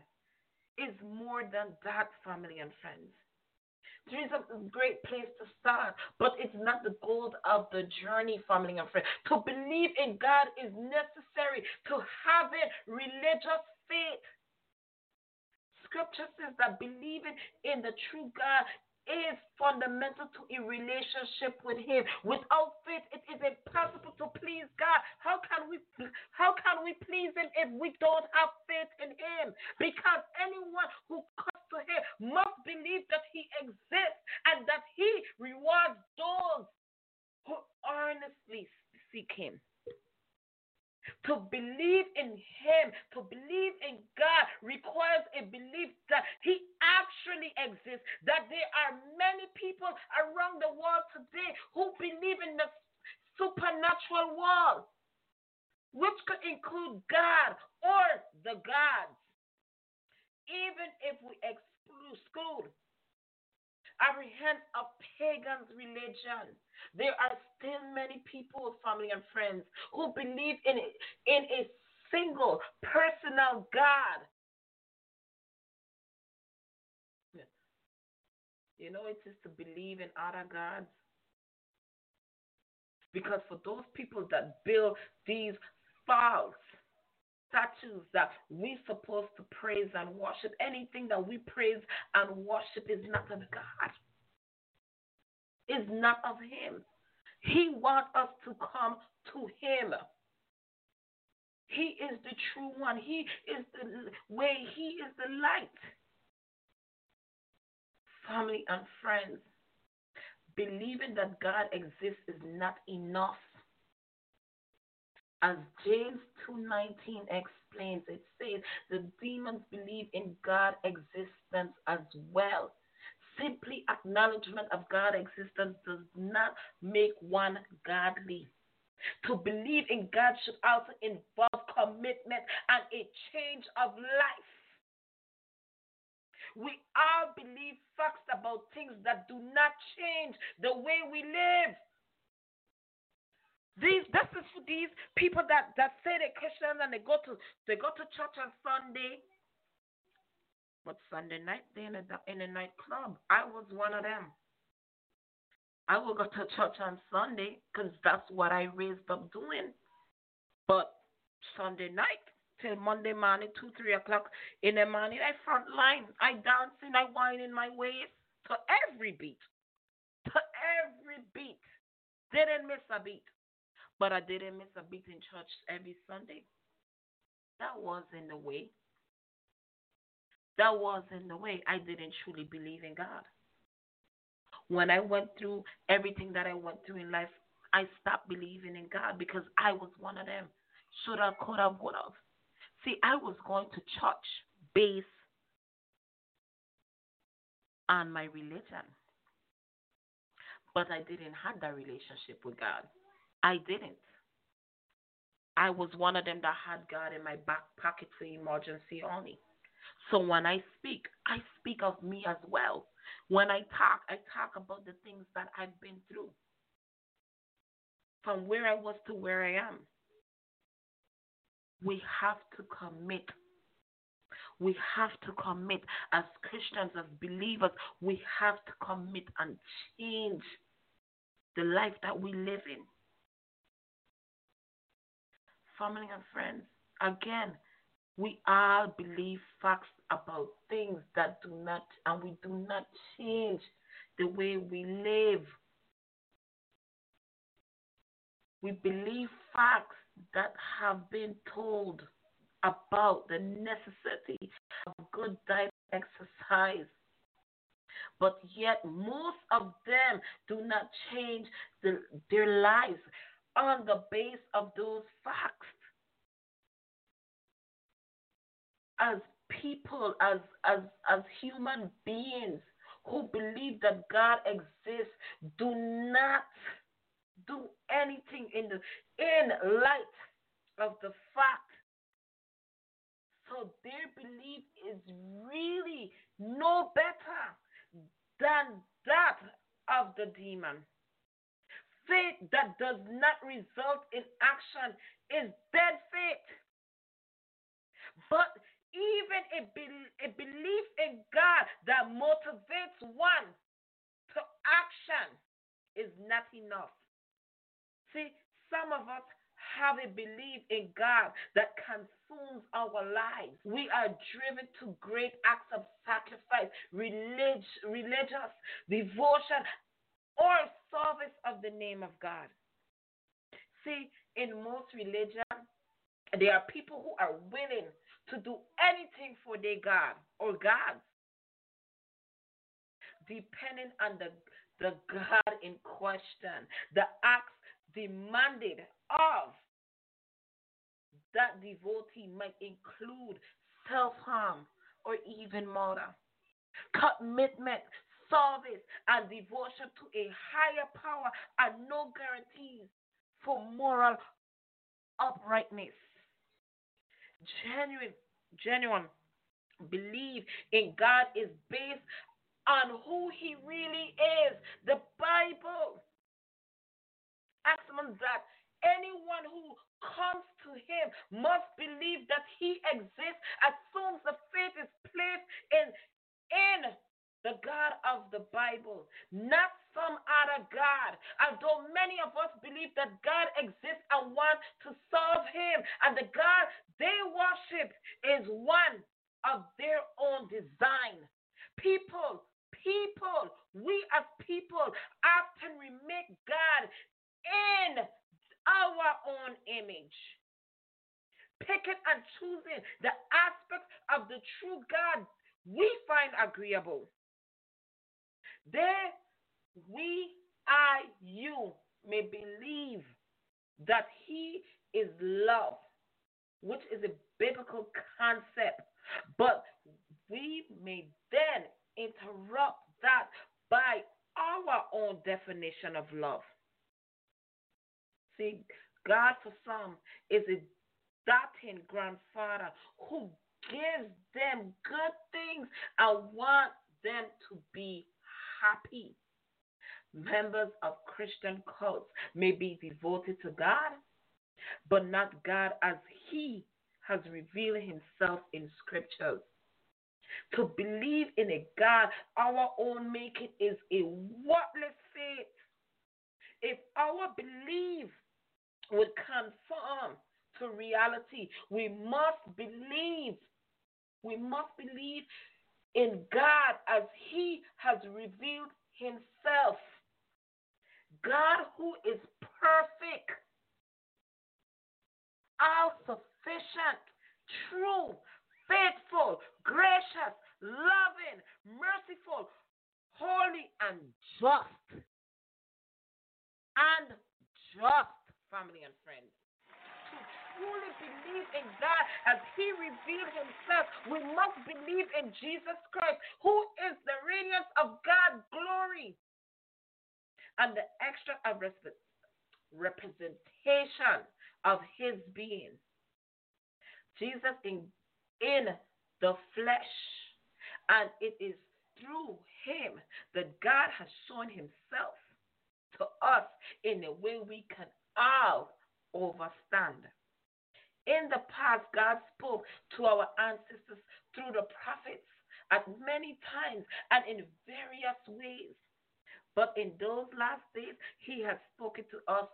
is more than that, family and friends. There is a great place to start, but it's not the goal of the journey, family and friends. To believe in God is necessary to have it religious faith. Scripture says that believing in the true God is fundamental to a relationship with him. Without faith it is impossible to please god. How can we how can we please him if we don't have faith in him? Because anyone who comes to him must believe that he exists and that he rewards those who earnestly seek him to believe in Him, to believe in God, requires a belief that He actually exists, that there are many people around the world today who believe in the supernatural world, which could include God or the gods. Even if we exclude apprehend of pagan's religion. There are still many people, family and friends, who believe in it, in a single personal God. You know, it is to believe in other gods. Because for those people that build these false statues that we supposed to praise and worship. Anything that we praise and worship is not of God. Is not of Him. He wants us to come to Him. He is the true one. He is the way. He is the light. family, and friends, believing that God exists is not enough. As James 2:19 explains, it says the demons believe in God existence as well. Simply acknowledgement of God existence does not make one godly. To believe in God should also involve commitment and a change of life. We all believe facts about things that do not change the way we live. These this is for these people that, that say they're Christians and they go to they go to church on Sunday, but Sunday night they're in a in a nightclub. I was one of them. I will go to church on Sunday because that's what I raised up doing. But Sunday night till Monday morning, two, three o'clock in the morning, I front line. I dancing, I whining my waist to every beat. To every beat. Didn't miss a beat. But I didn't miss a beat in church every Sunday. That wasn't the way. That wasn't the way. I didn't truly believe in God. When I went through everything that I went through in life, I stopped believing in God because I was one of them. Should have, could have, would have. See, I was going to church based on my religion. But I didn't have that relationship with God. I didn't. I was one of them that had God in my back pocket for emergency only. So when I speak, I speak of me as well. When I talk, I talk about the things that I've been through. From where I was to where I am. We have to commit. We have to commit as Christians, as believers. We have to commit and change the life that we live in. Family and friends, again, we all believe facts about things that do not, and we do not change the way we live. We believe facts that have been told about the necessity of good diet exercise. But yet, most of them do not change the, their lives on the base of those facts. As people, as as as human beings who believe that God exists, do not do anything in the in light of the fact. So their belief is really no better than that of the demon. Faith that does not result in action is dead faith. But even a, be- a belief in God that motivates one to action is not enough. See, some of us have a belief in God that consumes our lives. We are driven to great acts of sacrifice, relig- religious devotion, or service of the name of God. See, in most religion, there are people who are willing to do anything for their God or gods, depending on the, the God in question, the acts demanded of that devotee might include self harm or even murder. Commitment, service, and devotion to a higher power are no guarantees for moral uprightness. Genuine, genuine belief in God is based on who He really is. The Bible asks that anyone who comes to him must believe that he exists as soon as the faith is placed in in the God of the Bible, not some other God. Although many of us believe that God exists and want to serve him, and the God they worship is one of their own design. People, people, we as people often remake God in our own image. Picking and choosing the aspects of the true God we find agreeable. There we, I, you may believe that He is love, which is a biblical concept, but we may then interrupt that by our own definition of love. See, God for some is a doting grandfather who gives them good things and want them to be happy. Members of Christian cults may be devoted to God, but not God as He has revealed Himself in Scriptures. To believe in a God our own making is a worthless faith. If our belief would conform to reality, we must believe. We must believe in God as He has revealed Himself. God, who is perfect, all sufficient, true, faithful, gracious, loving, merciful, holy, and just. And just, family and friends. Truly believe in God as He revealed Himself, we must believe in Jesus Christ, who is the radiance of God's glory and the extra representation of his being. Jesus in, in the flesh, and it is through him that God has shown himself to us in a way we can all overstand. In the past, God spoke to our ancestors through the prophets at many times and in various ways. But in those last days, he has spoken to us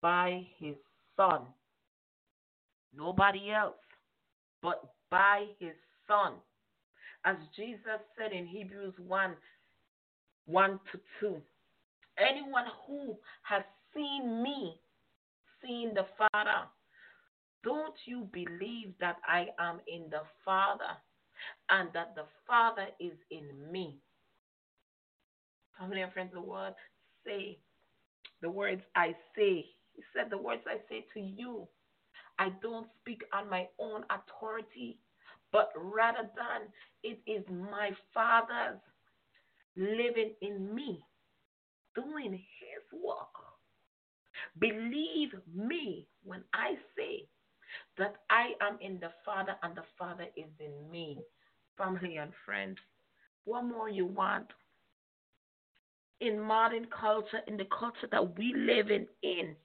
by his Son. Nobody else, but by his Son. As Jesus said in Hebrews 1 1 to 2, anyone who has seen me, seen the Father, don't you believe that I am in the Father and that the Father is in me? Family and friends, the word say, the words I say. He said, The words I say to you, I don't speak on my own authority, but rather than it is my Father's living in me, doing his work. Believe me when I say that I am in the Father and the Father is in me. Family and friends, what more you want? in modern culture, in the culture that we live in, in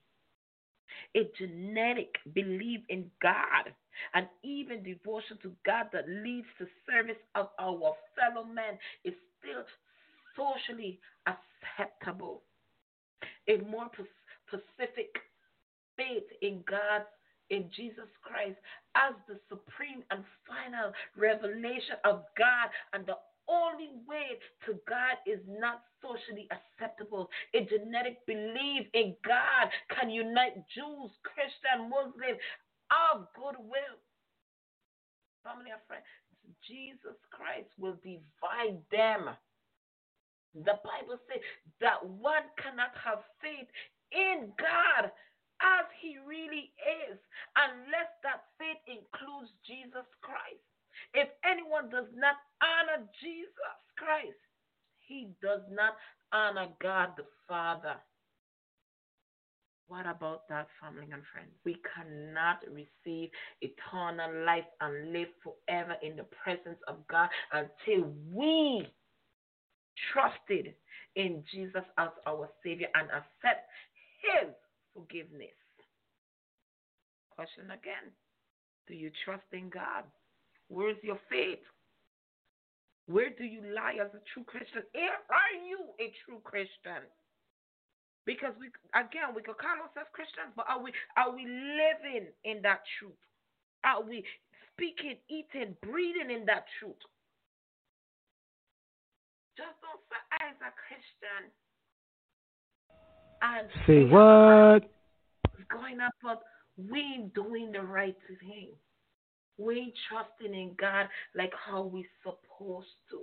a genetic belief in God and even devotion to God that leads to service of our fellow men is still socially acceptable. A more specific faith in God, in Jesus Christ, as the supreme and final revelation of God and the only way to God is not socially acceptable. A genetic belief in God can unite Jews, Christian, Muslims of goodwill. Family and friends, Jesus Christ will divide them. The Bible says that one cannot have faith in God as he really is unless that faith includes Jesus Christ. If anyone does not honor Jesus Christ, he does not honor God the Father. What about that, family and friends? We cannot receive eternal life and live forever in the presence of God until we trusted in Jesus as our Savior and accept His forgiveness. Question again Do you trust in God? Where's your faith? Where do you lie as a true Christian? Are you a true Christian? Because we again we could call ourselves Christians, but are we are we living in that truth? Are we speaking, eating, breathing in that truth? Just don't say as a Christian and say what? Going up, but we ain't doing the right thing. We ain't trusting in God like how we supposed to.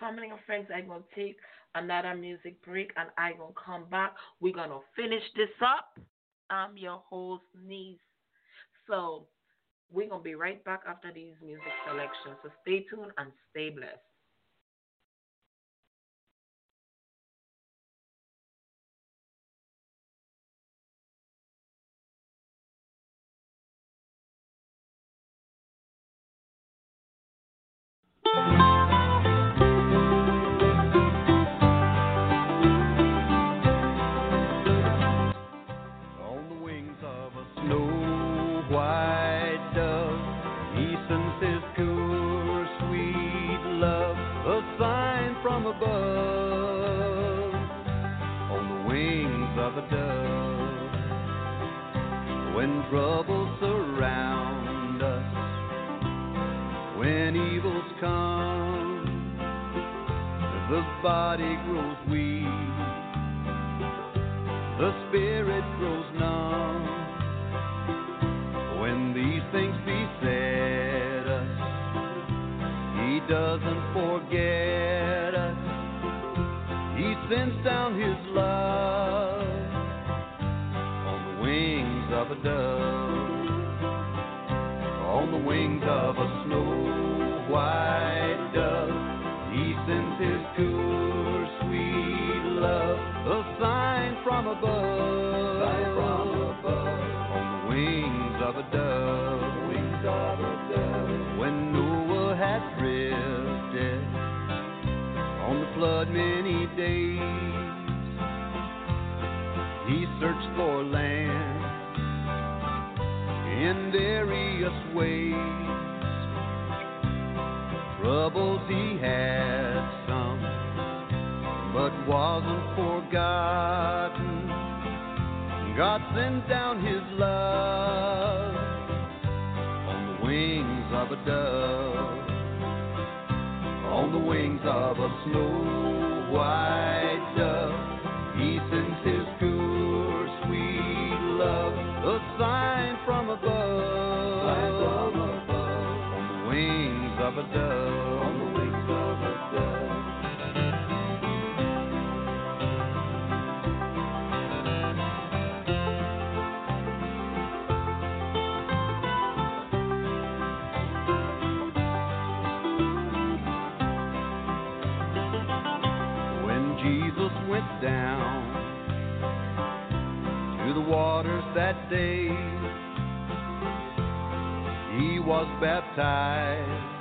family and friends, I'm to take another music break and I'm to come back. We're going to finish this up. I'm your host, Niece. So we're going to be right back after these music selections. So stay tuned and stay blessed. Body grows weak the spirit grows numb. When these things beset us, He doesn't forget us. He sends down His love on the wings of a dove, on the wings of a snow white dove. He sends His a sign from above. On the wings of a dove. Wings of a dove. When Noah had drifted on the flood many days, he searched for land in various ways. Troubles he had some, but wasn't forgotten. God sent down his love on the wings of a dove, on the wings of a snow white dove. He sends his pure, sweet love, a sign from above, on the wings of a dove, down to the waters that day. He was baptized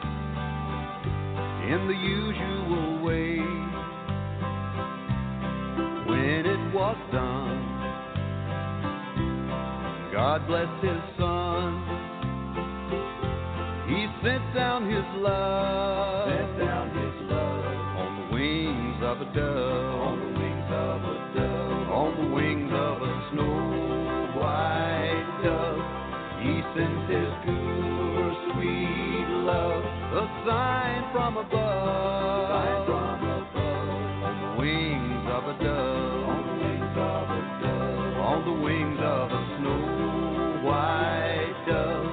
in the usual way. When it was done, God blessed his son. He sent down his love. Sent down his love on the wings of a dove. The wings of a snow white dove. He sends his pure, sweet love, a sign from above. Sign from above. On the wings of a dove. On the wings of a dove. On the wings of a snow white dove.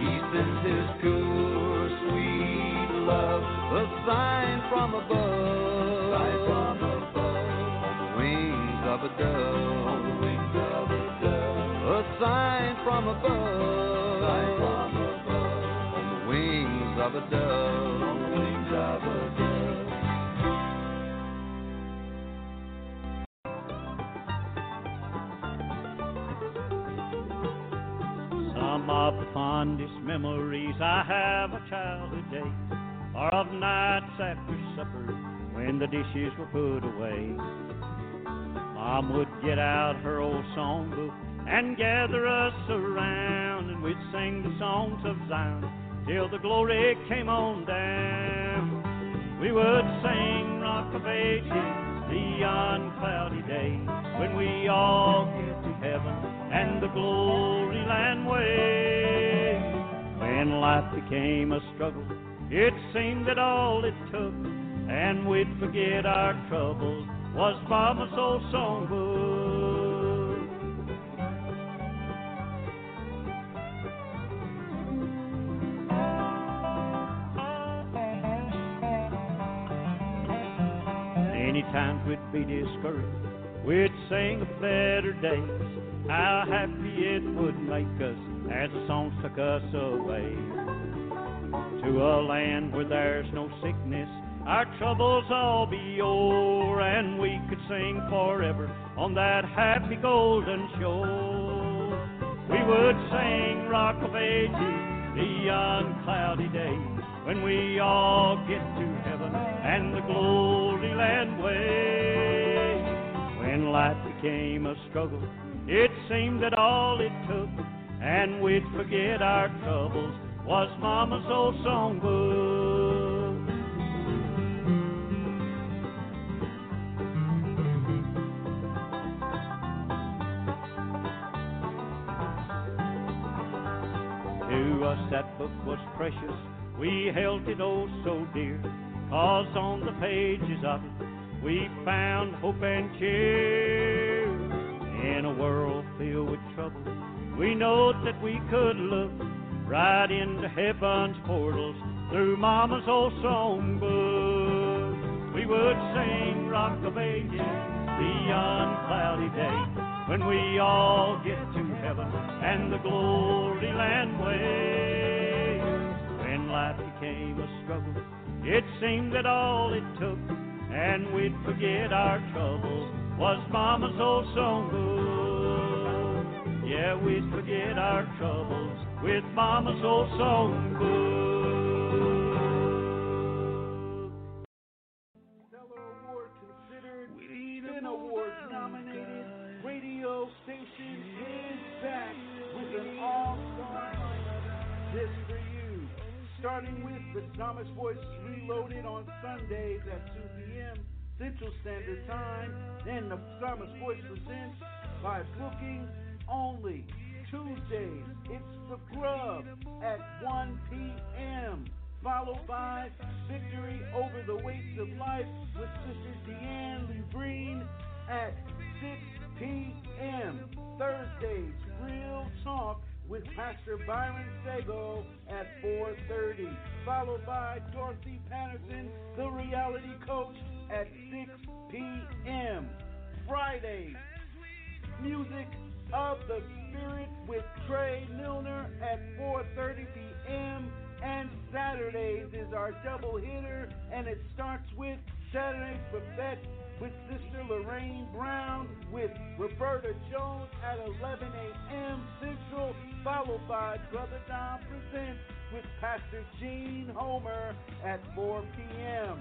He sends his pure, sweet love, a sign from above. Wings a dove. On the wings of a dove. A sign from above. Sign from above. On the wings of a dove. On the wings of a dove. Some of the fondest memories I have of childhood days are of nights after supper when the dishes were put away. Mom would get out her old songbook and gather us around, and we'd sing the songs of Zion till the glory came on down. We would sing Rock of Ages, beyond cloudy days, when we all get to heaven and the glory land way. When life became a struggle, it seemed that all it took, and we'd forget our troubles, was Mama's old songbook. Many times we'd be discouraged. We'd sing of better days. How happy it would make us as the songs took us away to a land where there's no sickness. Our troubles all be o'er, and we could sing forever on that happy golden shore. We would sing Rock of Ages, the young cloudy days, when we all get to heaven and the glory land way. When life became a struggle, it seemed that all it took, and we'd forget our troubles, was Mama's old songbook. To us that book was precious, we held it oh so dear, cause on the pages of it we found hope and cheer. In a world filled with trouble, we know that we could look right into heaven's portals through Mama's old songbook. We would sing Rock of Ages, beyond cloudy day, when we all get to heaven and the glory land way. When life became a struggle, it seemed that all it took, and we'd forget our troubles, was Mama's old songbook. Yeah, we'd forget our troubles with Mama's old. Stellar Starting with the Psalmist Voice Reloaded on Sundays at 2 p.m. Central Standard Time. Then the Psalmist Voice presents by booking only. Tuesdays, it's The Grub at 1 p.m. Followed by Victory Over the Weights of Life with Sister Deanne Lubreen at 6 p.m. Thursdays, Real Talk with Pastor Byron Sego at 4.30. Followed by Dorothy Patterson, the reality coach, at 6 p.m. Fridays, Music of the Spirit with Trey Milner at 4:30 p.m. And Saturdays is our double hitter, and it starts with Saturday's Buffet with Sister Lorraine Brown with Roberta Jones at 11 a.m. Central, followed by Brother Don Presents with Pastor Gene Homer at 4 p.m.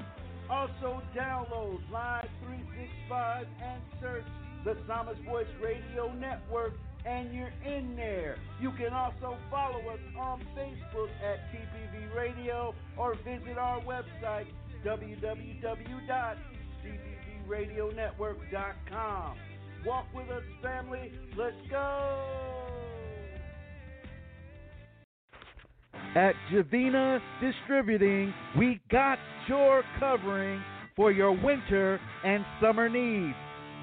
Also download Live 365 and search the Psalmist Voice Radio Network, and you're in there. You can also follow us on Facebook at TPV Radio or visit our website, www.tpvradionetwork.com. Walk with us, family. Let's go. At Javina Distributing, we got your covering for your winter and summer needs.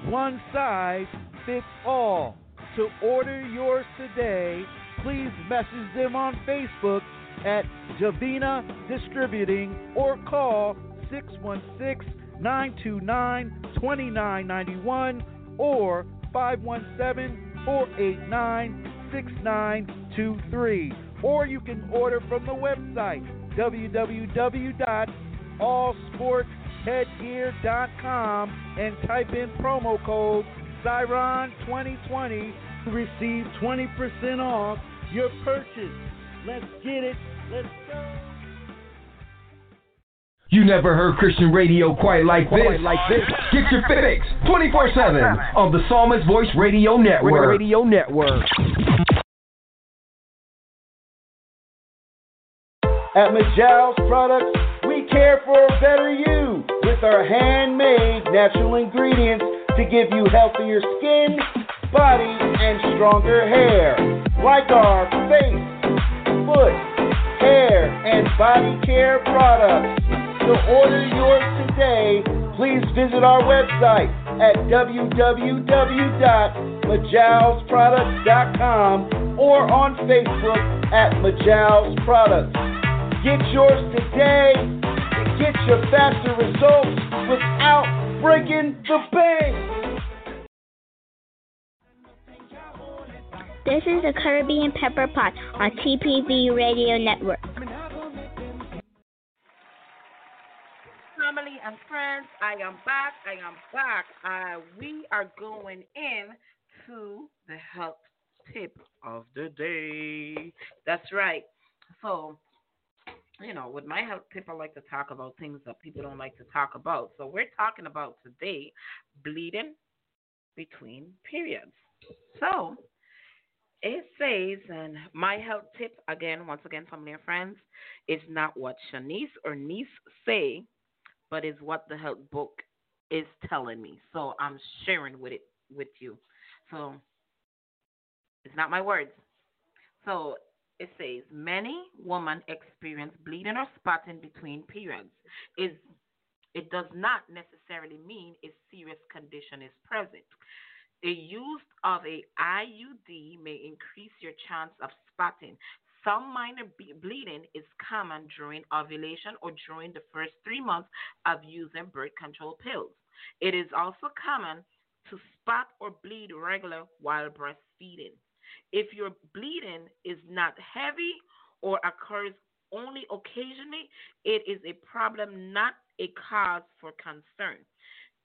One size fits all. To order yours today, please message them on Facebook at Javina Distributing or call 616 929 2991 or 517 489 6923. Or you can order from the website www.allsportheadgear.com and type in promo code Siron2020 to receive 20% off your purchase. Let's get it. Let's go. You never heard Christian radio quite like this. like this. Get your fix 24/7 on the Psalmist Voice Radio Network. Radio Network. At Majal's Products, we care for a better you with our handmade natural ingredients to give you healthier skin, body, and stronger hair. Like our face, foot, hair, and body care products. To order yours today, please visit our website at www.majalsproducts.com or on Facebook at Majals Products. Get yours today and get your faster results without breaking the bank. This is the Caribbean Pepper Pot on TPV Radio Network. Family and friends, I am back. I am back. Uh, we are going in to the health tip of the day. That's right. So, you know, with my health tip, I like to talk about things that people don't like to talk about. So, we're talking about today bleeding between periods. So, it says, and my health tip, again, once again, family and friends, is not what Shanice or niece say, but is what the health book is telling me. So I'm sharing with it with you. So it's not my words. So it says many women experience bleeding or spotting between periods. Is it does not necessarily mean a serious condition is present. The use of a IUD may increase your chance of spotting. Some minor bleeding is common during ovulation or during the first three months of using birth control pills. It is also common to spot or bleed regular while breastfeeding. If your bleeding is not heavy or occurs only occasionally, it is a problem, not a cause for concern.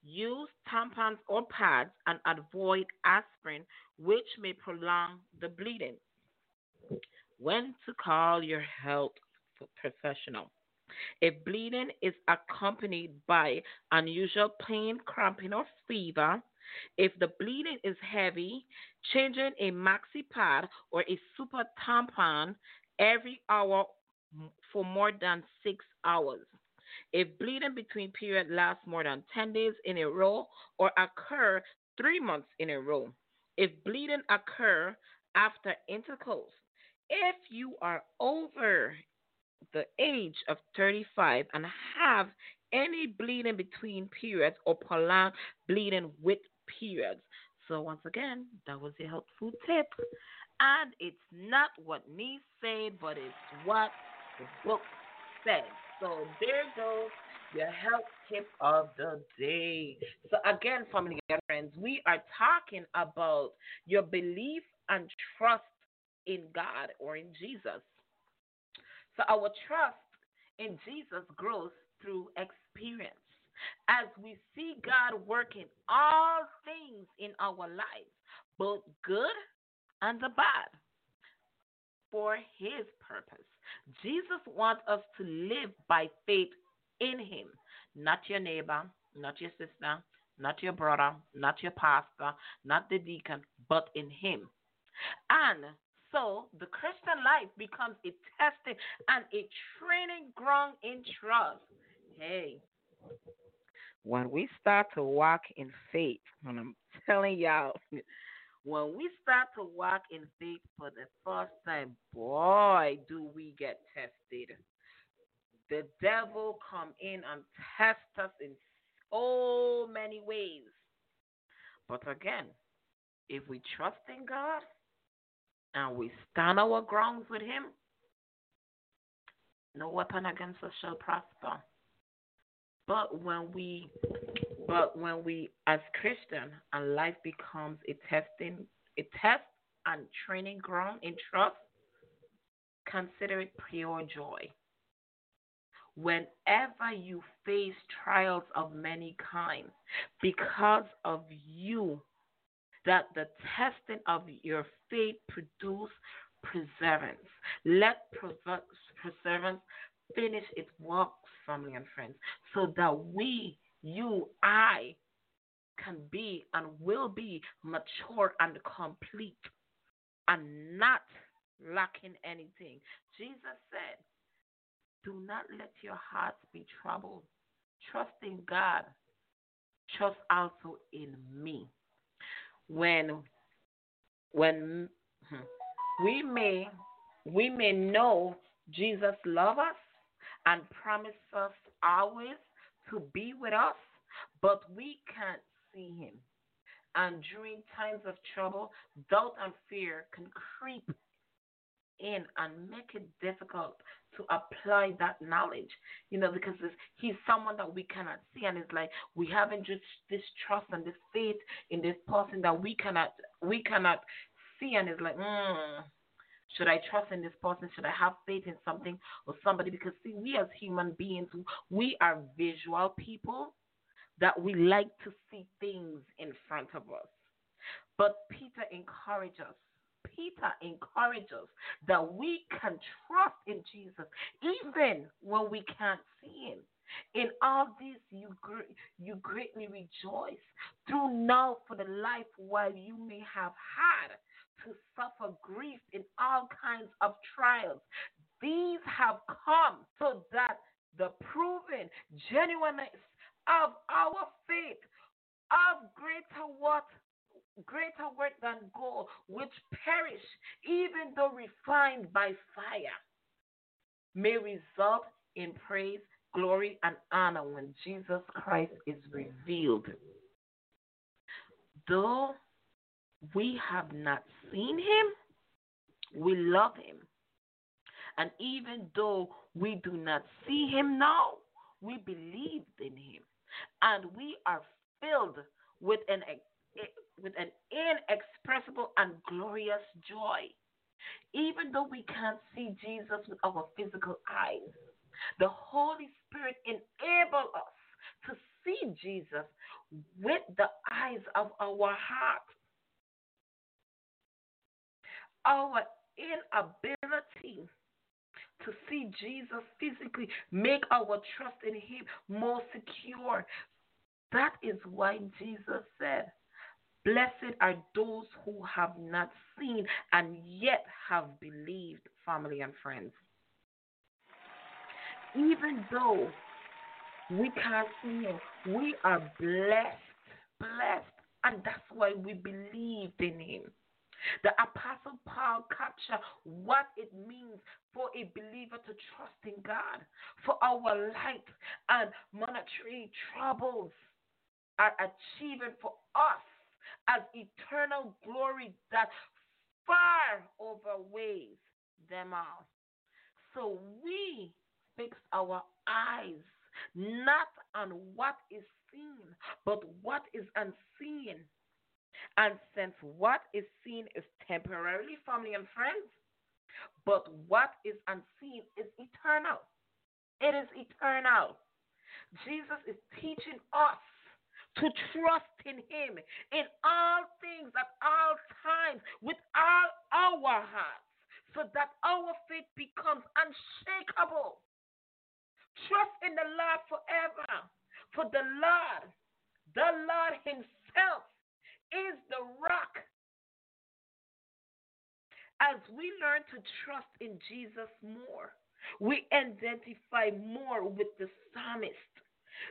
Use tampons or pads and avoid aspirin, which may prolong the bleeding. When to call your health professional. If bleeding is accompanied by unusual pain, cramping, or fever, if the bleeding is heavy, changing a maxi pad or a super tampon every hour for more than six hours. If bleeding between periods lasts more than 10 days in a row or occur three months in a row. If bleeding occur after intercourse. If you are over the age of 35 and have any bleeding between periods or prolonged bleeding with periods. So once again, that was a helpful tip. And it's not what me said, but it's what the book says. So there goes your health tip of the day. So again, family and friends, we are talking about your belief and trust in God or in Jesus. So our trust in Jesus grows through experience. As we see God working all things in our lives, both good and the bad, for his purpose. Jesus wants us to live by faith in him, not your neighbor, not your sister, not your brother, not your pastor, not the deacon, but in him. And so the Christian life becomes a testing and a training ground in trust. Hey, when we start to walk in faith, (laughs) and I'm telling y'all, when we start to walk in faith for the first time, boy, do we get tested. The devil come in and test us in so many ways. But again, if we trust in God and we stand our grounds with Him, no weapon against us shall prosper. But when we but when we as Christian and life becomes a testing a test and training ground in trust, consider it pure joy. Whenever you face trials of many kinds, because of you, that the testing of your faith produce perseverance. Let perseverance finish its work, family and friends, so that we, you, I, can be and will be mature and complete and not lacking anything. Jesus said, Do not let your hearts be troubled. Trust in God. Trust also in me. When when hmm, we may we may know Jesus love us and promise us always to be with us, but we can't see him. And during times of trouble, doubt and fear can creep in and make it difficult to apply that knowledge. You know, because he's someone that we cannot see, and it's like we haven't just this trust and this faith in this person that we cannot we cannot see, and it's like, mm, should I trust in this person? Should I have faith in something or somebody? Because see, we as human beings, we are visual people that we like to see things in front of us. But Peter encourages us. Peter encourages that we can trust in Jesus even when we can't see him. In all this, you you greatly rejoice through now for the life while you may have had to suffer grief in all kinds of trials. These have come so that the proven genuineness of our faith of greater what greater work than gold which perish even though refined by fire may result in praise glory and honor when jesus christ is revealed. Though we have not seen him we love him. And even though we do not see him now we believed in him. And we are filled with an with an inexpressible and glorious joy. Even though we can't see Jesus with our physical eyes, the Holy Spirit enables us to see Jesus with the eyes of our heart. Our inability to see Jesus physically, make our trust in Him more secure. That is why Jesus said, Blessed are those who have not seen and yet have believed, family and friends. Even though we can't see Him, we are blessed, blessed, and that's why we believed in Him. The Apostle Paul captured what it means for a believer to trust in God, for our life and monetary troubles are achieving for us as eternal glory that far outweighs them all. So we fix our eyes not on what is seen, but what is unseen and since what is seen is temporarily, family and friends, but what is unseen is eternal. It is eternal. Jesus is teaching us to trust in Him in all things at all times with all our hearts so that our faith becomes unshakable. Trust in the Lord forever, for the Lord, the Lord Himself is the rock. As we learn to trust in Jesus more, we identify more with the psalmist,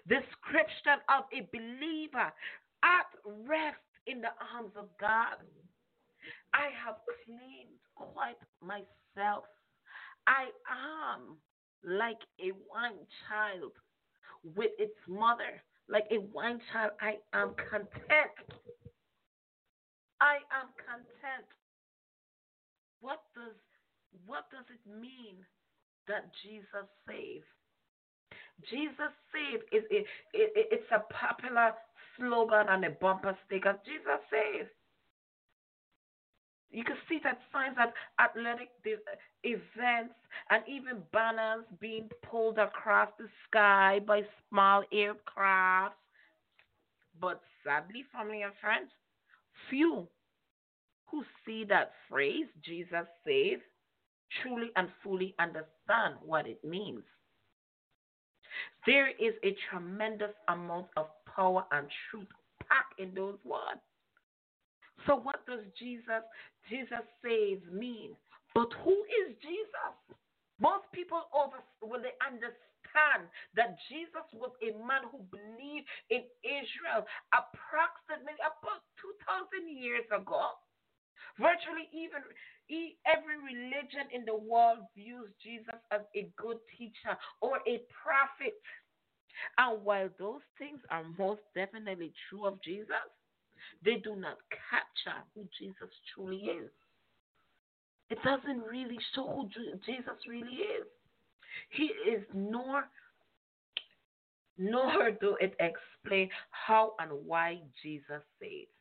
description of a believer at rest in the arms of God. I have claimed quite myself. I am like a wine child with its mother. Like a wine child, I am content I am content. What does what does it mean that Jesus saved? Jesus saved is it, it, it's a popular slogan and a bumper sticker. Jesus saved. You can see that signs at athletic events and even banners being pulled across the sky by small aircrafts. But sadly, family and friends, Few who see that phrase, Jesus saves, truly and fully understand what it means. There is a tremendous amount of power and truth packed in those words. So, what does Jesus, Jesus saves mean? But who is Jesus? Most people over when they understand that Jesus was a man who believed in Israel approximately about 2,000 years ago. Virtually even every religion in the world views Jesus as a good teacher or a prophet. And while those things are most definitely true of Jesus, they do not capture who Jesus truly is. it doesn't really show who Jesus really is. He is nor nor do it explain how and why Jesus saves.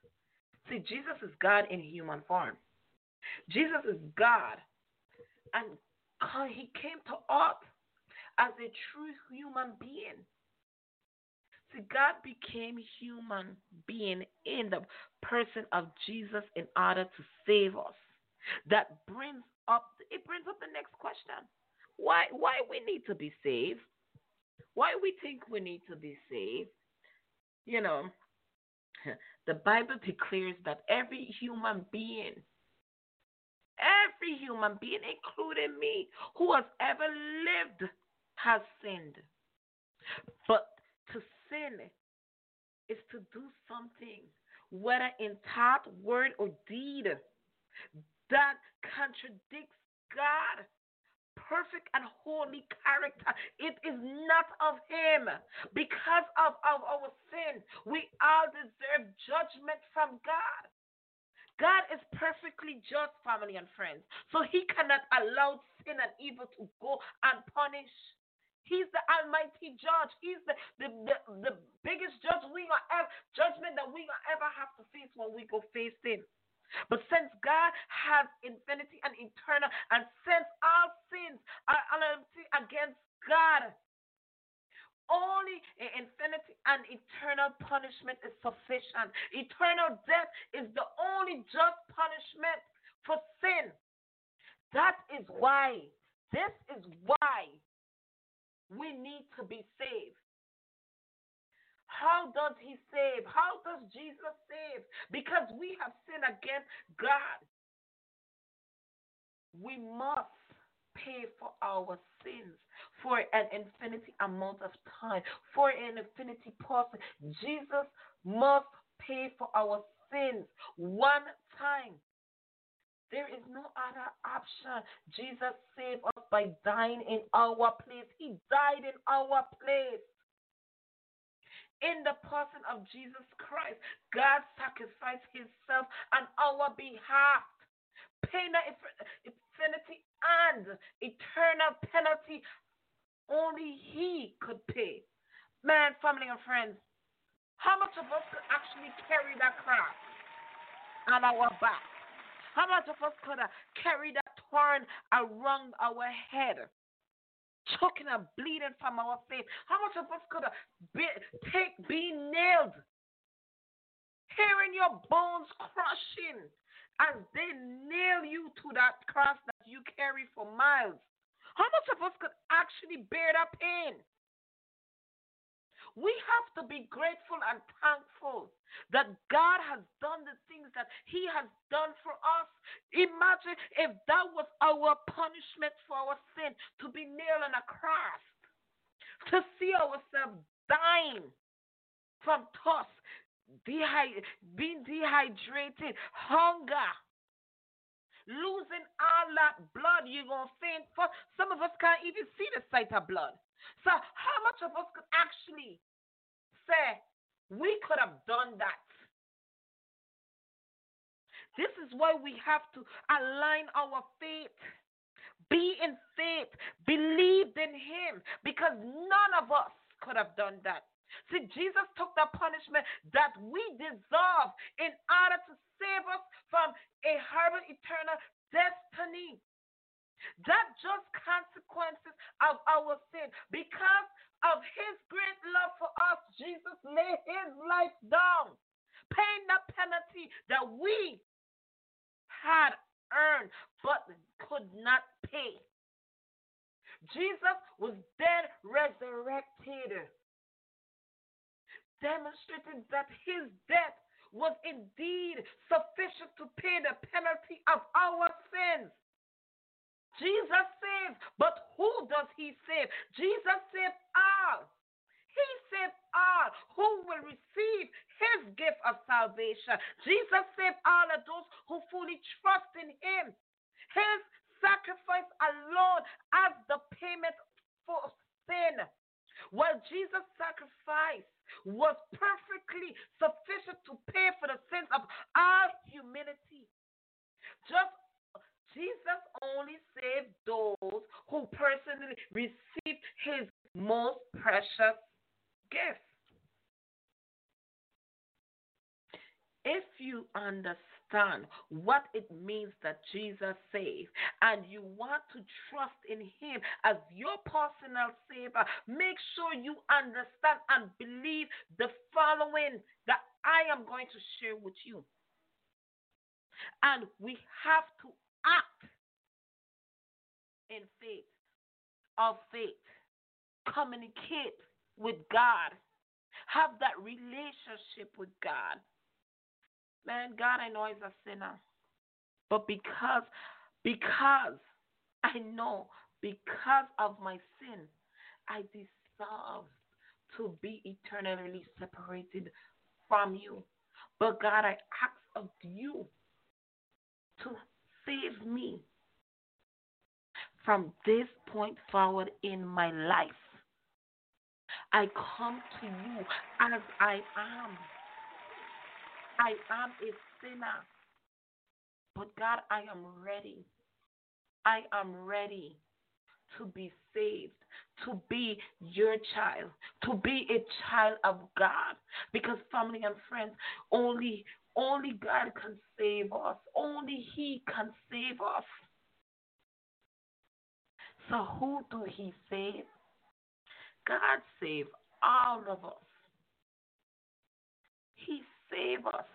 See, Jesus is God in human form. Jesus is God, and he came to earth as a true human being. See, God became human being in the person of Jesus in order to save us. That brings up it brings up the next question. Why why we need to be saved? Why we think we need to be saved? You know, (laughs) the Bible declares that every human being, every human being, including me, who has ever lived, has sinned. But to sin is to do something, whether in thought, word, or deed, that contradicts God perfect and holy character. It is not of Him. Because of, of our sin, we all deserve judgment from God. God is perfectly just, family and friends. So He cannot allow sin and evil to go unpunished. He's the Almighty Judge. He's the, the, the, the biggest judge we gonna ever judgment that we gonna ever have to face when we go face Him. But since God has infinity and eternal, and since our sins are against God, only infinity and eternal punishment is sufficient. Eternal death is the only just punishment for sin. That is why, this is why we need to be saved. How does he save? How does Jesus save? Because we have sinned against God. We must pay for our sins for an infinity amount of time, for an infinity person. Jesus must pay for our sins one time. There is no other option. Jesus saved us by dying in our place. He died in our place in the person of Jesus Christ. God sacrificed himself on our behalf, the infinity and eternal penalty only he could pay. Man, family, and friends, how much of us could actually carry that cross on our back? How much of us could carried that thorn around our head? Choking and bleeding from our face. How much of us could been take being nailed? Hearing your bones crushing as they nail you to that cross that you carry for miles. How much of us could actually bear that pain? We have to be grateful and thankful that God has done the things that He has done for us. Imagine if that was our punishment for our sin to be nailed on a cross, to see ourselves dying from thirst, dehy- being dehydrated, hunger losing all that blood, you're going to faint. For some of us can't even see the sight of blood. So, how much of us could actually say, we could have done that. This is why we have to align our faith. Be in faith. Believe in Him. Because none of us could have done that. See, Jesus took the punishment that we deserve in order to save us from a horrible eternal destiny. That just consequences of our sin. Because of his great love for us, Jesus laid his life down, paying the penalty that we had earned but could not pay. Jesus was then resurrected, demonstrating that his death was indeed sufficient to pay the penalty of our sins. Jesus saves, but who does he save? Jesus saves all. He saves all who will receive his gift of salvation. Jesus saves all of those who fully trust in him. His sacrifice alone as the payment for sin. While Jesus' sacrifice was perfectly sufficient to pay for the sins of all humanity. Just Jesus only saved those who personally received his most precious gift. If you understand what it means that Jesus saved and you want to trust in him as your personal savior, make sure you understand and believe the following that I am going to share with you. And we have to act in faith, of faith, communicate with God, have that relationship with God. Man, God, I know I'm a sinner. But because, because I know, because of my sin, I deserve to be eternally separated from you. But God, I ask of you to save me from this point forward in my life. I come to you as I am. I am a sinner. But God, I am ready. I am ready to be saved, to be your child, to be a child of God. Because family and friends, only only God can save us. Only He can save us. So who do He save? God save all of us. He save us.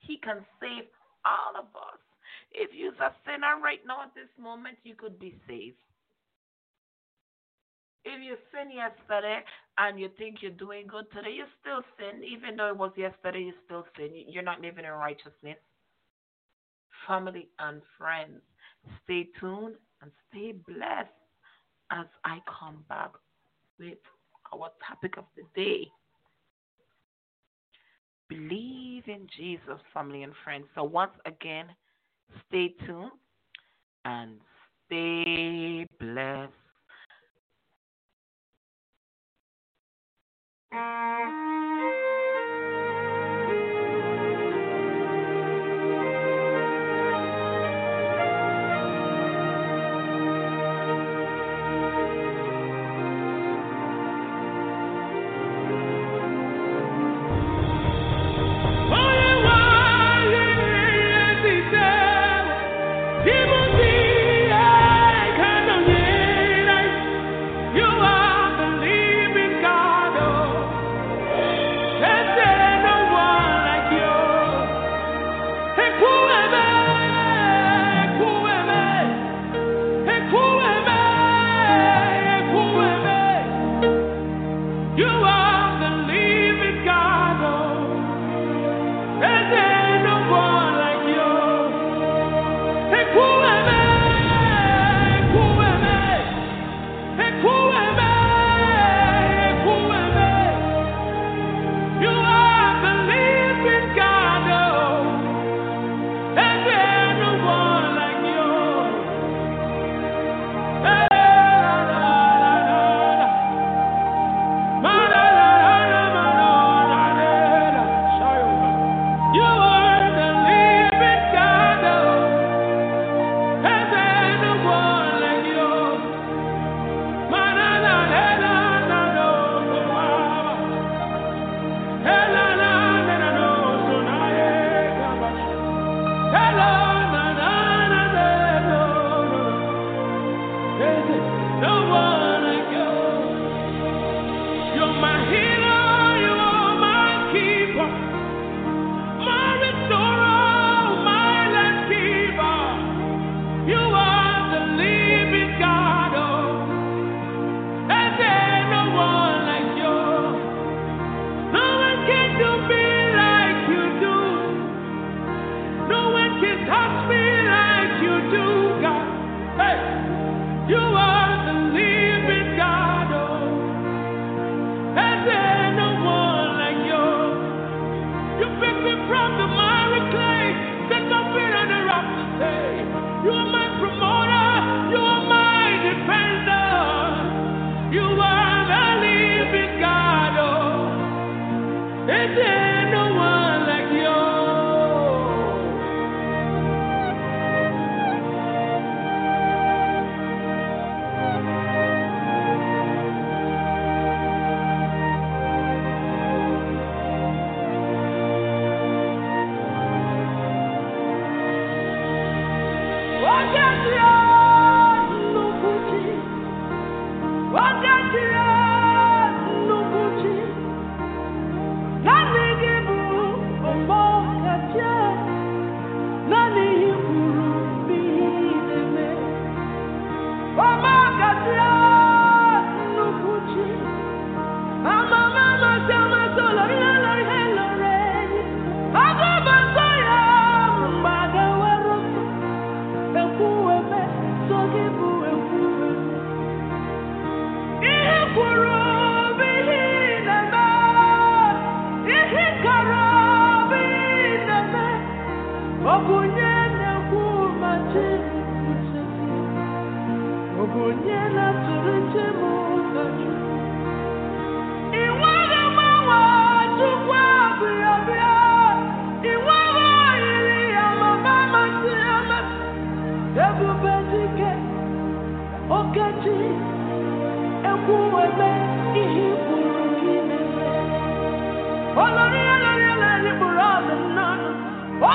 He can save all of us. If you're a sinner right now at this moment, you could be saved. If you sin yesterday and you think you're doing good today, you still sin. Even though it was yesterday, you still sin. You're not living in righteousness. Family and friends, stay tuned and stay blessed as I come back with our topic of the day. Believe in Jesus, family and friends. So, once again, stay tuned and stay blessed. Thank you.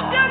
Oke mmanwụ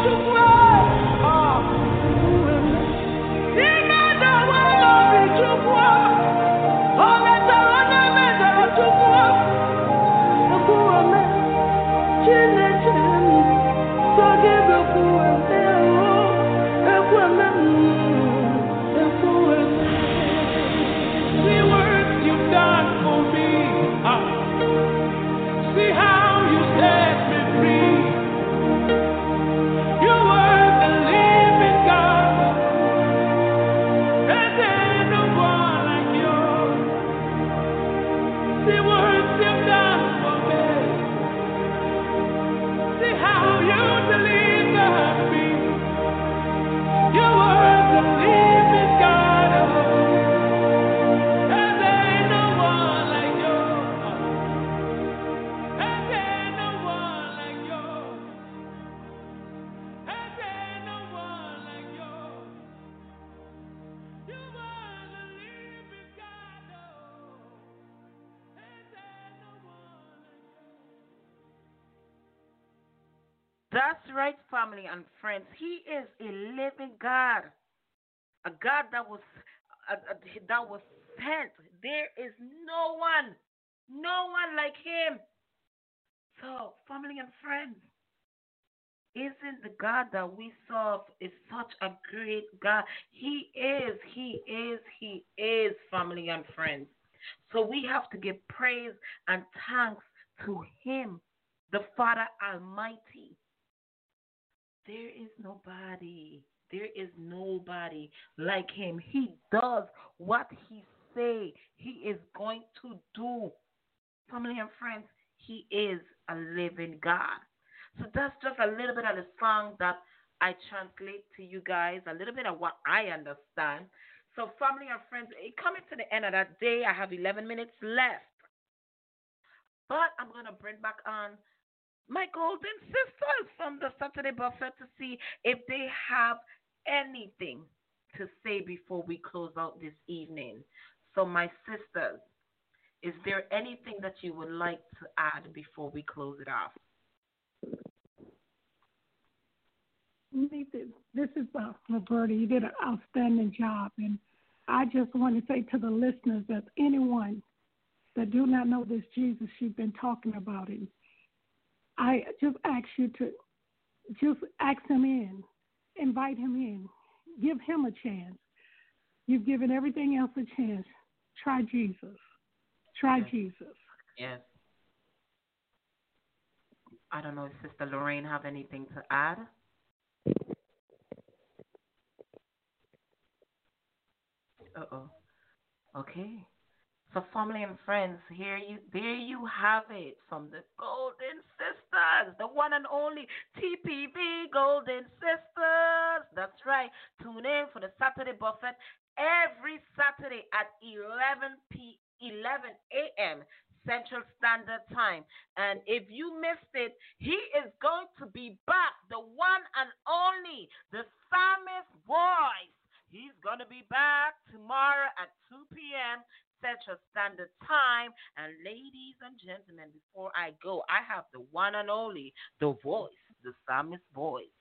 God, a God that was uh, that was sent. There is no one, no one like Him. So, family and friends, isn't the God that we serve is such a great God? He is, He is, He is, family and friends. So we have to give praise and thanks to Him, the Father Almighty. There is nobody. There is nobody like him. He does what he say he is going to do. Family and friends, he is a living God. So that's just a little bit of the song that I translate to you guys, a little bit of what I understand. So, family and friends, coming to the end of that day. I have 11 minutes left. But I'm going to bring back on my golden sisters from the Saturday Buffet to see if they have anything to say before we close out this evening. So, my sisters, is there anything that you would like to add before we close it off? This is uh, Roberta. You did an outstanding job, and I just want to say to the listeners that anyone that do not know this Jesus you've been talking about him, I just ask you to just ask him in, invite him in, give him a chance. You've given everything else a chance. Try Jesus. Try Jesus. Yes. I don't know if Sister Lorraine have anything to add. Uh oh. Okay. So family and friends, here you there you have it from the Golden Sisters, the one and only TPV Golden Sisters. That's right. Tune in for the Saturday buffet every Saturday at 11 p 11 a.m. Central Standard Time. And if you missed it, he is going to be back, the one and only, the psalmist voice. He's going to be back tomorrow at 2 p.m. Central Standard Time. And ladies and gentlemen, before I go, I have the one and only, the voice, the psalmist voice.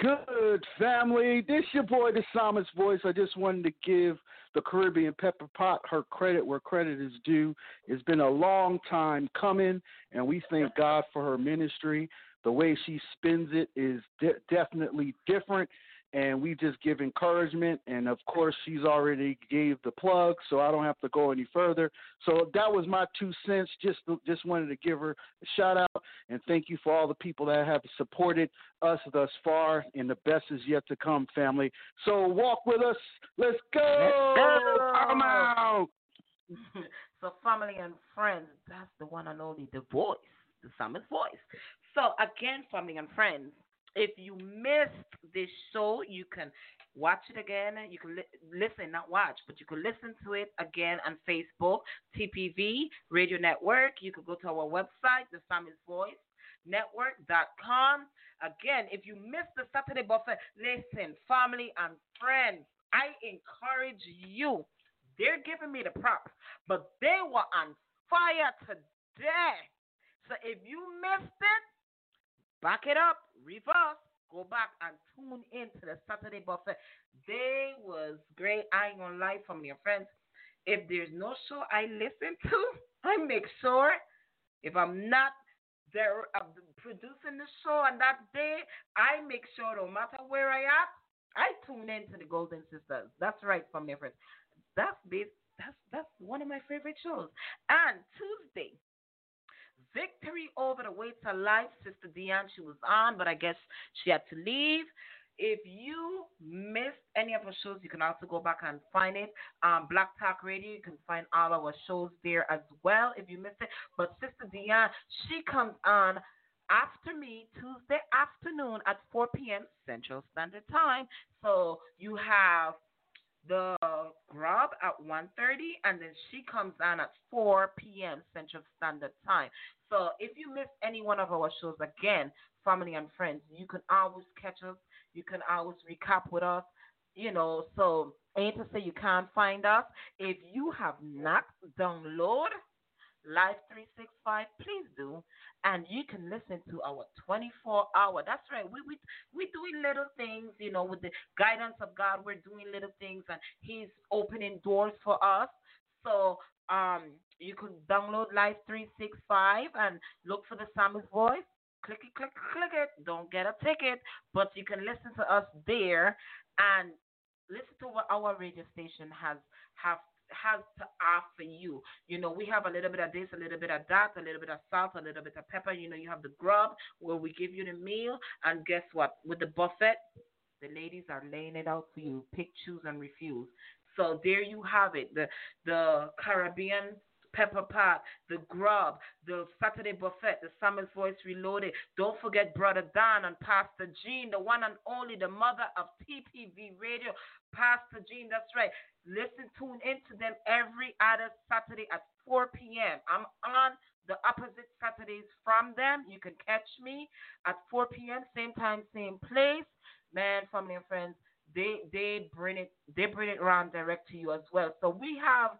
Good family. This your boy, the Psalmist Voice. I just wanted to give the Caribbean Pepper Pot her credit where credit is due. It's been a long time coming, and we thank God for her ministry. The way she spins it is de- definitely different, and we just give encouragement. And of course, she's already gave the plug, so I don't have to go any further. So that was my two cents. Just just wanted to give her a shout out and thank you for all the people that have supported us thus far, and the best is yet to come, family. So walk with us. Let's go. Let's go. I'm (laughs) out. so, family and friends, that's the one and only, the voice, the psalmist voice. So, again, family and friends, if you missed this show, you can watch it again. You can li- listen, not watch, but you can listen to it again on Facebook, TPV Radio Network. You can go to our website, the Psalmist Voice Network.com. Again, if you missed the Saturday buffet, listen, family and friends, I encourage you. They're giving me the props, but they were on fire today. So if you missed it, back it up, reverse, go back and tune in to the Saturday buffet. They was great. I ain't gonna lie from your friends. If there's no show I listen to, (laughs) I make sure if I'm not there uh, producing the show on that day, I make sure no matter where I at, I tune in to the Golden Sisters. That's right, from your friends. That's that's that's one of my favorite shows. And Tuesday, Victory over the weights of life. Sister Dion, she was on, but I guess she had to leave. If you missed any of our shows, you can also go back and find it. Um, Black Talk Radio, you can find all our shows there as well if you missed it. But Sister Dion, she comes on after me Tuesday afternoon at 4 p.m. Central Standard Time. So you have the grub at 1.30 and then she comes on at 4 p.m. Central Standard Time. So if you miss any one of our shows, again, family and friends, you can always catch us. You can always recap with us. You know, so ain't to say you can't find us. If you have not download Live 365, please do. And you can listen to our 24 hour. That's right. We we we doing little things, you know, with the guidance of God. We're doing little things, and He's opening doors for us. So um, you can download Live 365 and look for the Psalmist Voice. Click it, click it, click it. Don't get a ticket, but you can listen to us there and listen to what our radio station has have has to offer you. You know, we have a little bit of this, a little bit of that, a little bit of salt, a little bit of pepper. You know, you have the grub where we give you the meal, and guess what? With the buffet, the ladies are laying it out for you. Pick, choose, and refuse. So there you have it. The the Caribbean pepper pot, the grub, the Saturday buffet, the Psalmist Voice Reloaded. Don't forget Brother Don and Pastor Jean, the one and only, the mother of TPV Radio. Pastor Jean, that's right. Listen, tune into them every other Saturday at 4 p.m. I'm on the opposite Saturdays from them. You can catch me at 4 p.m. same time, same place. Man, family and friends, they they bring it they bring it around direct to you as well. So we have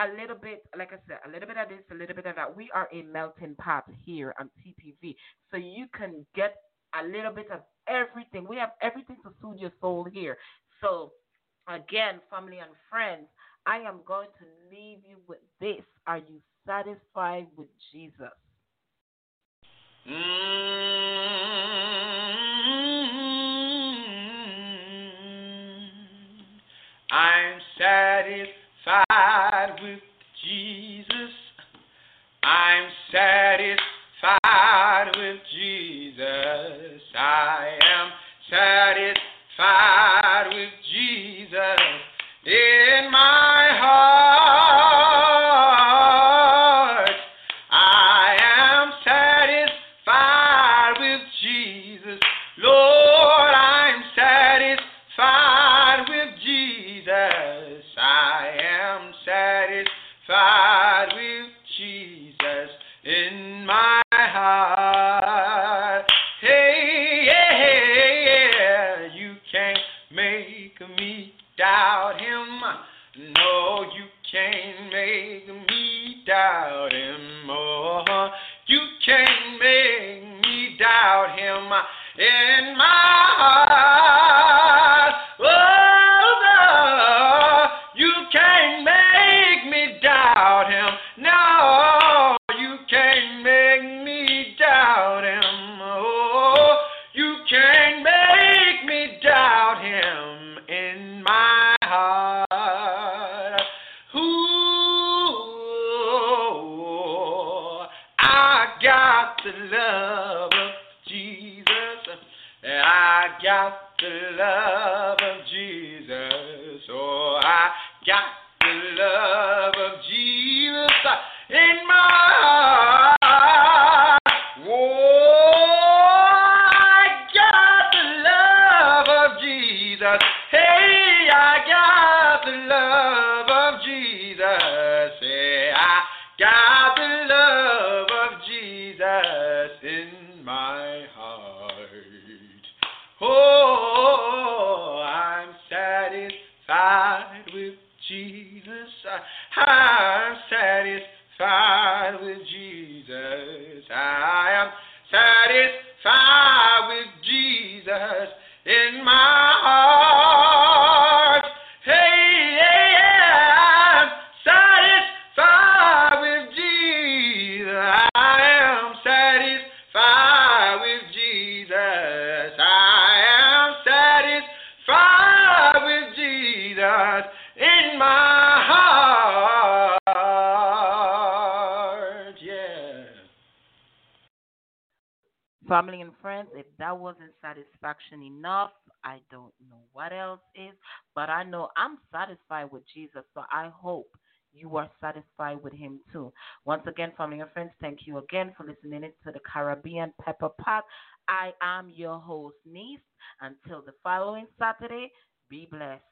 a little bit, like I said, a little bit of this, a little bit of that. We are a melting pot here on TPV, so you can get a little bit of everything. We have everything to soothe your soul here. So again, family and friends, I am going to leave you with this. Are you satisfied with Jesus? Mm, I'm satisfied with Jesus. I'm satisfied with Jesus. I am satisfied with Jesus again from your friends. Thank you again for listening to the Caribbean Pepper Pot. I am your host, Niece. Until the following Saturday, be blessed.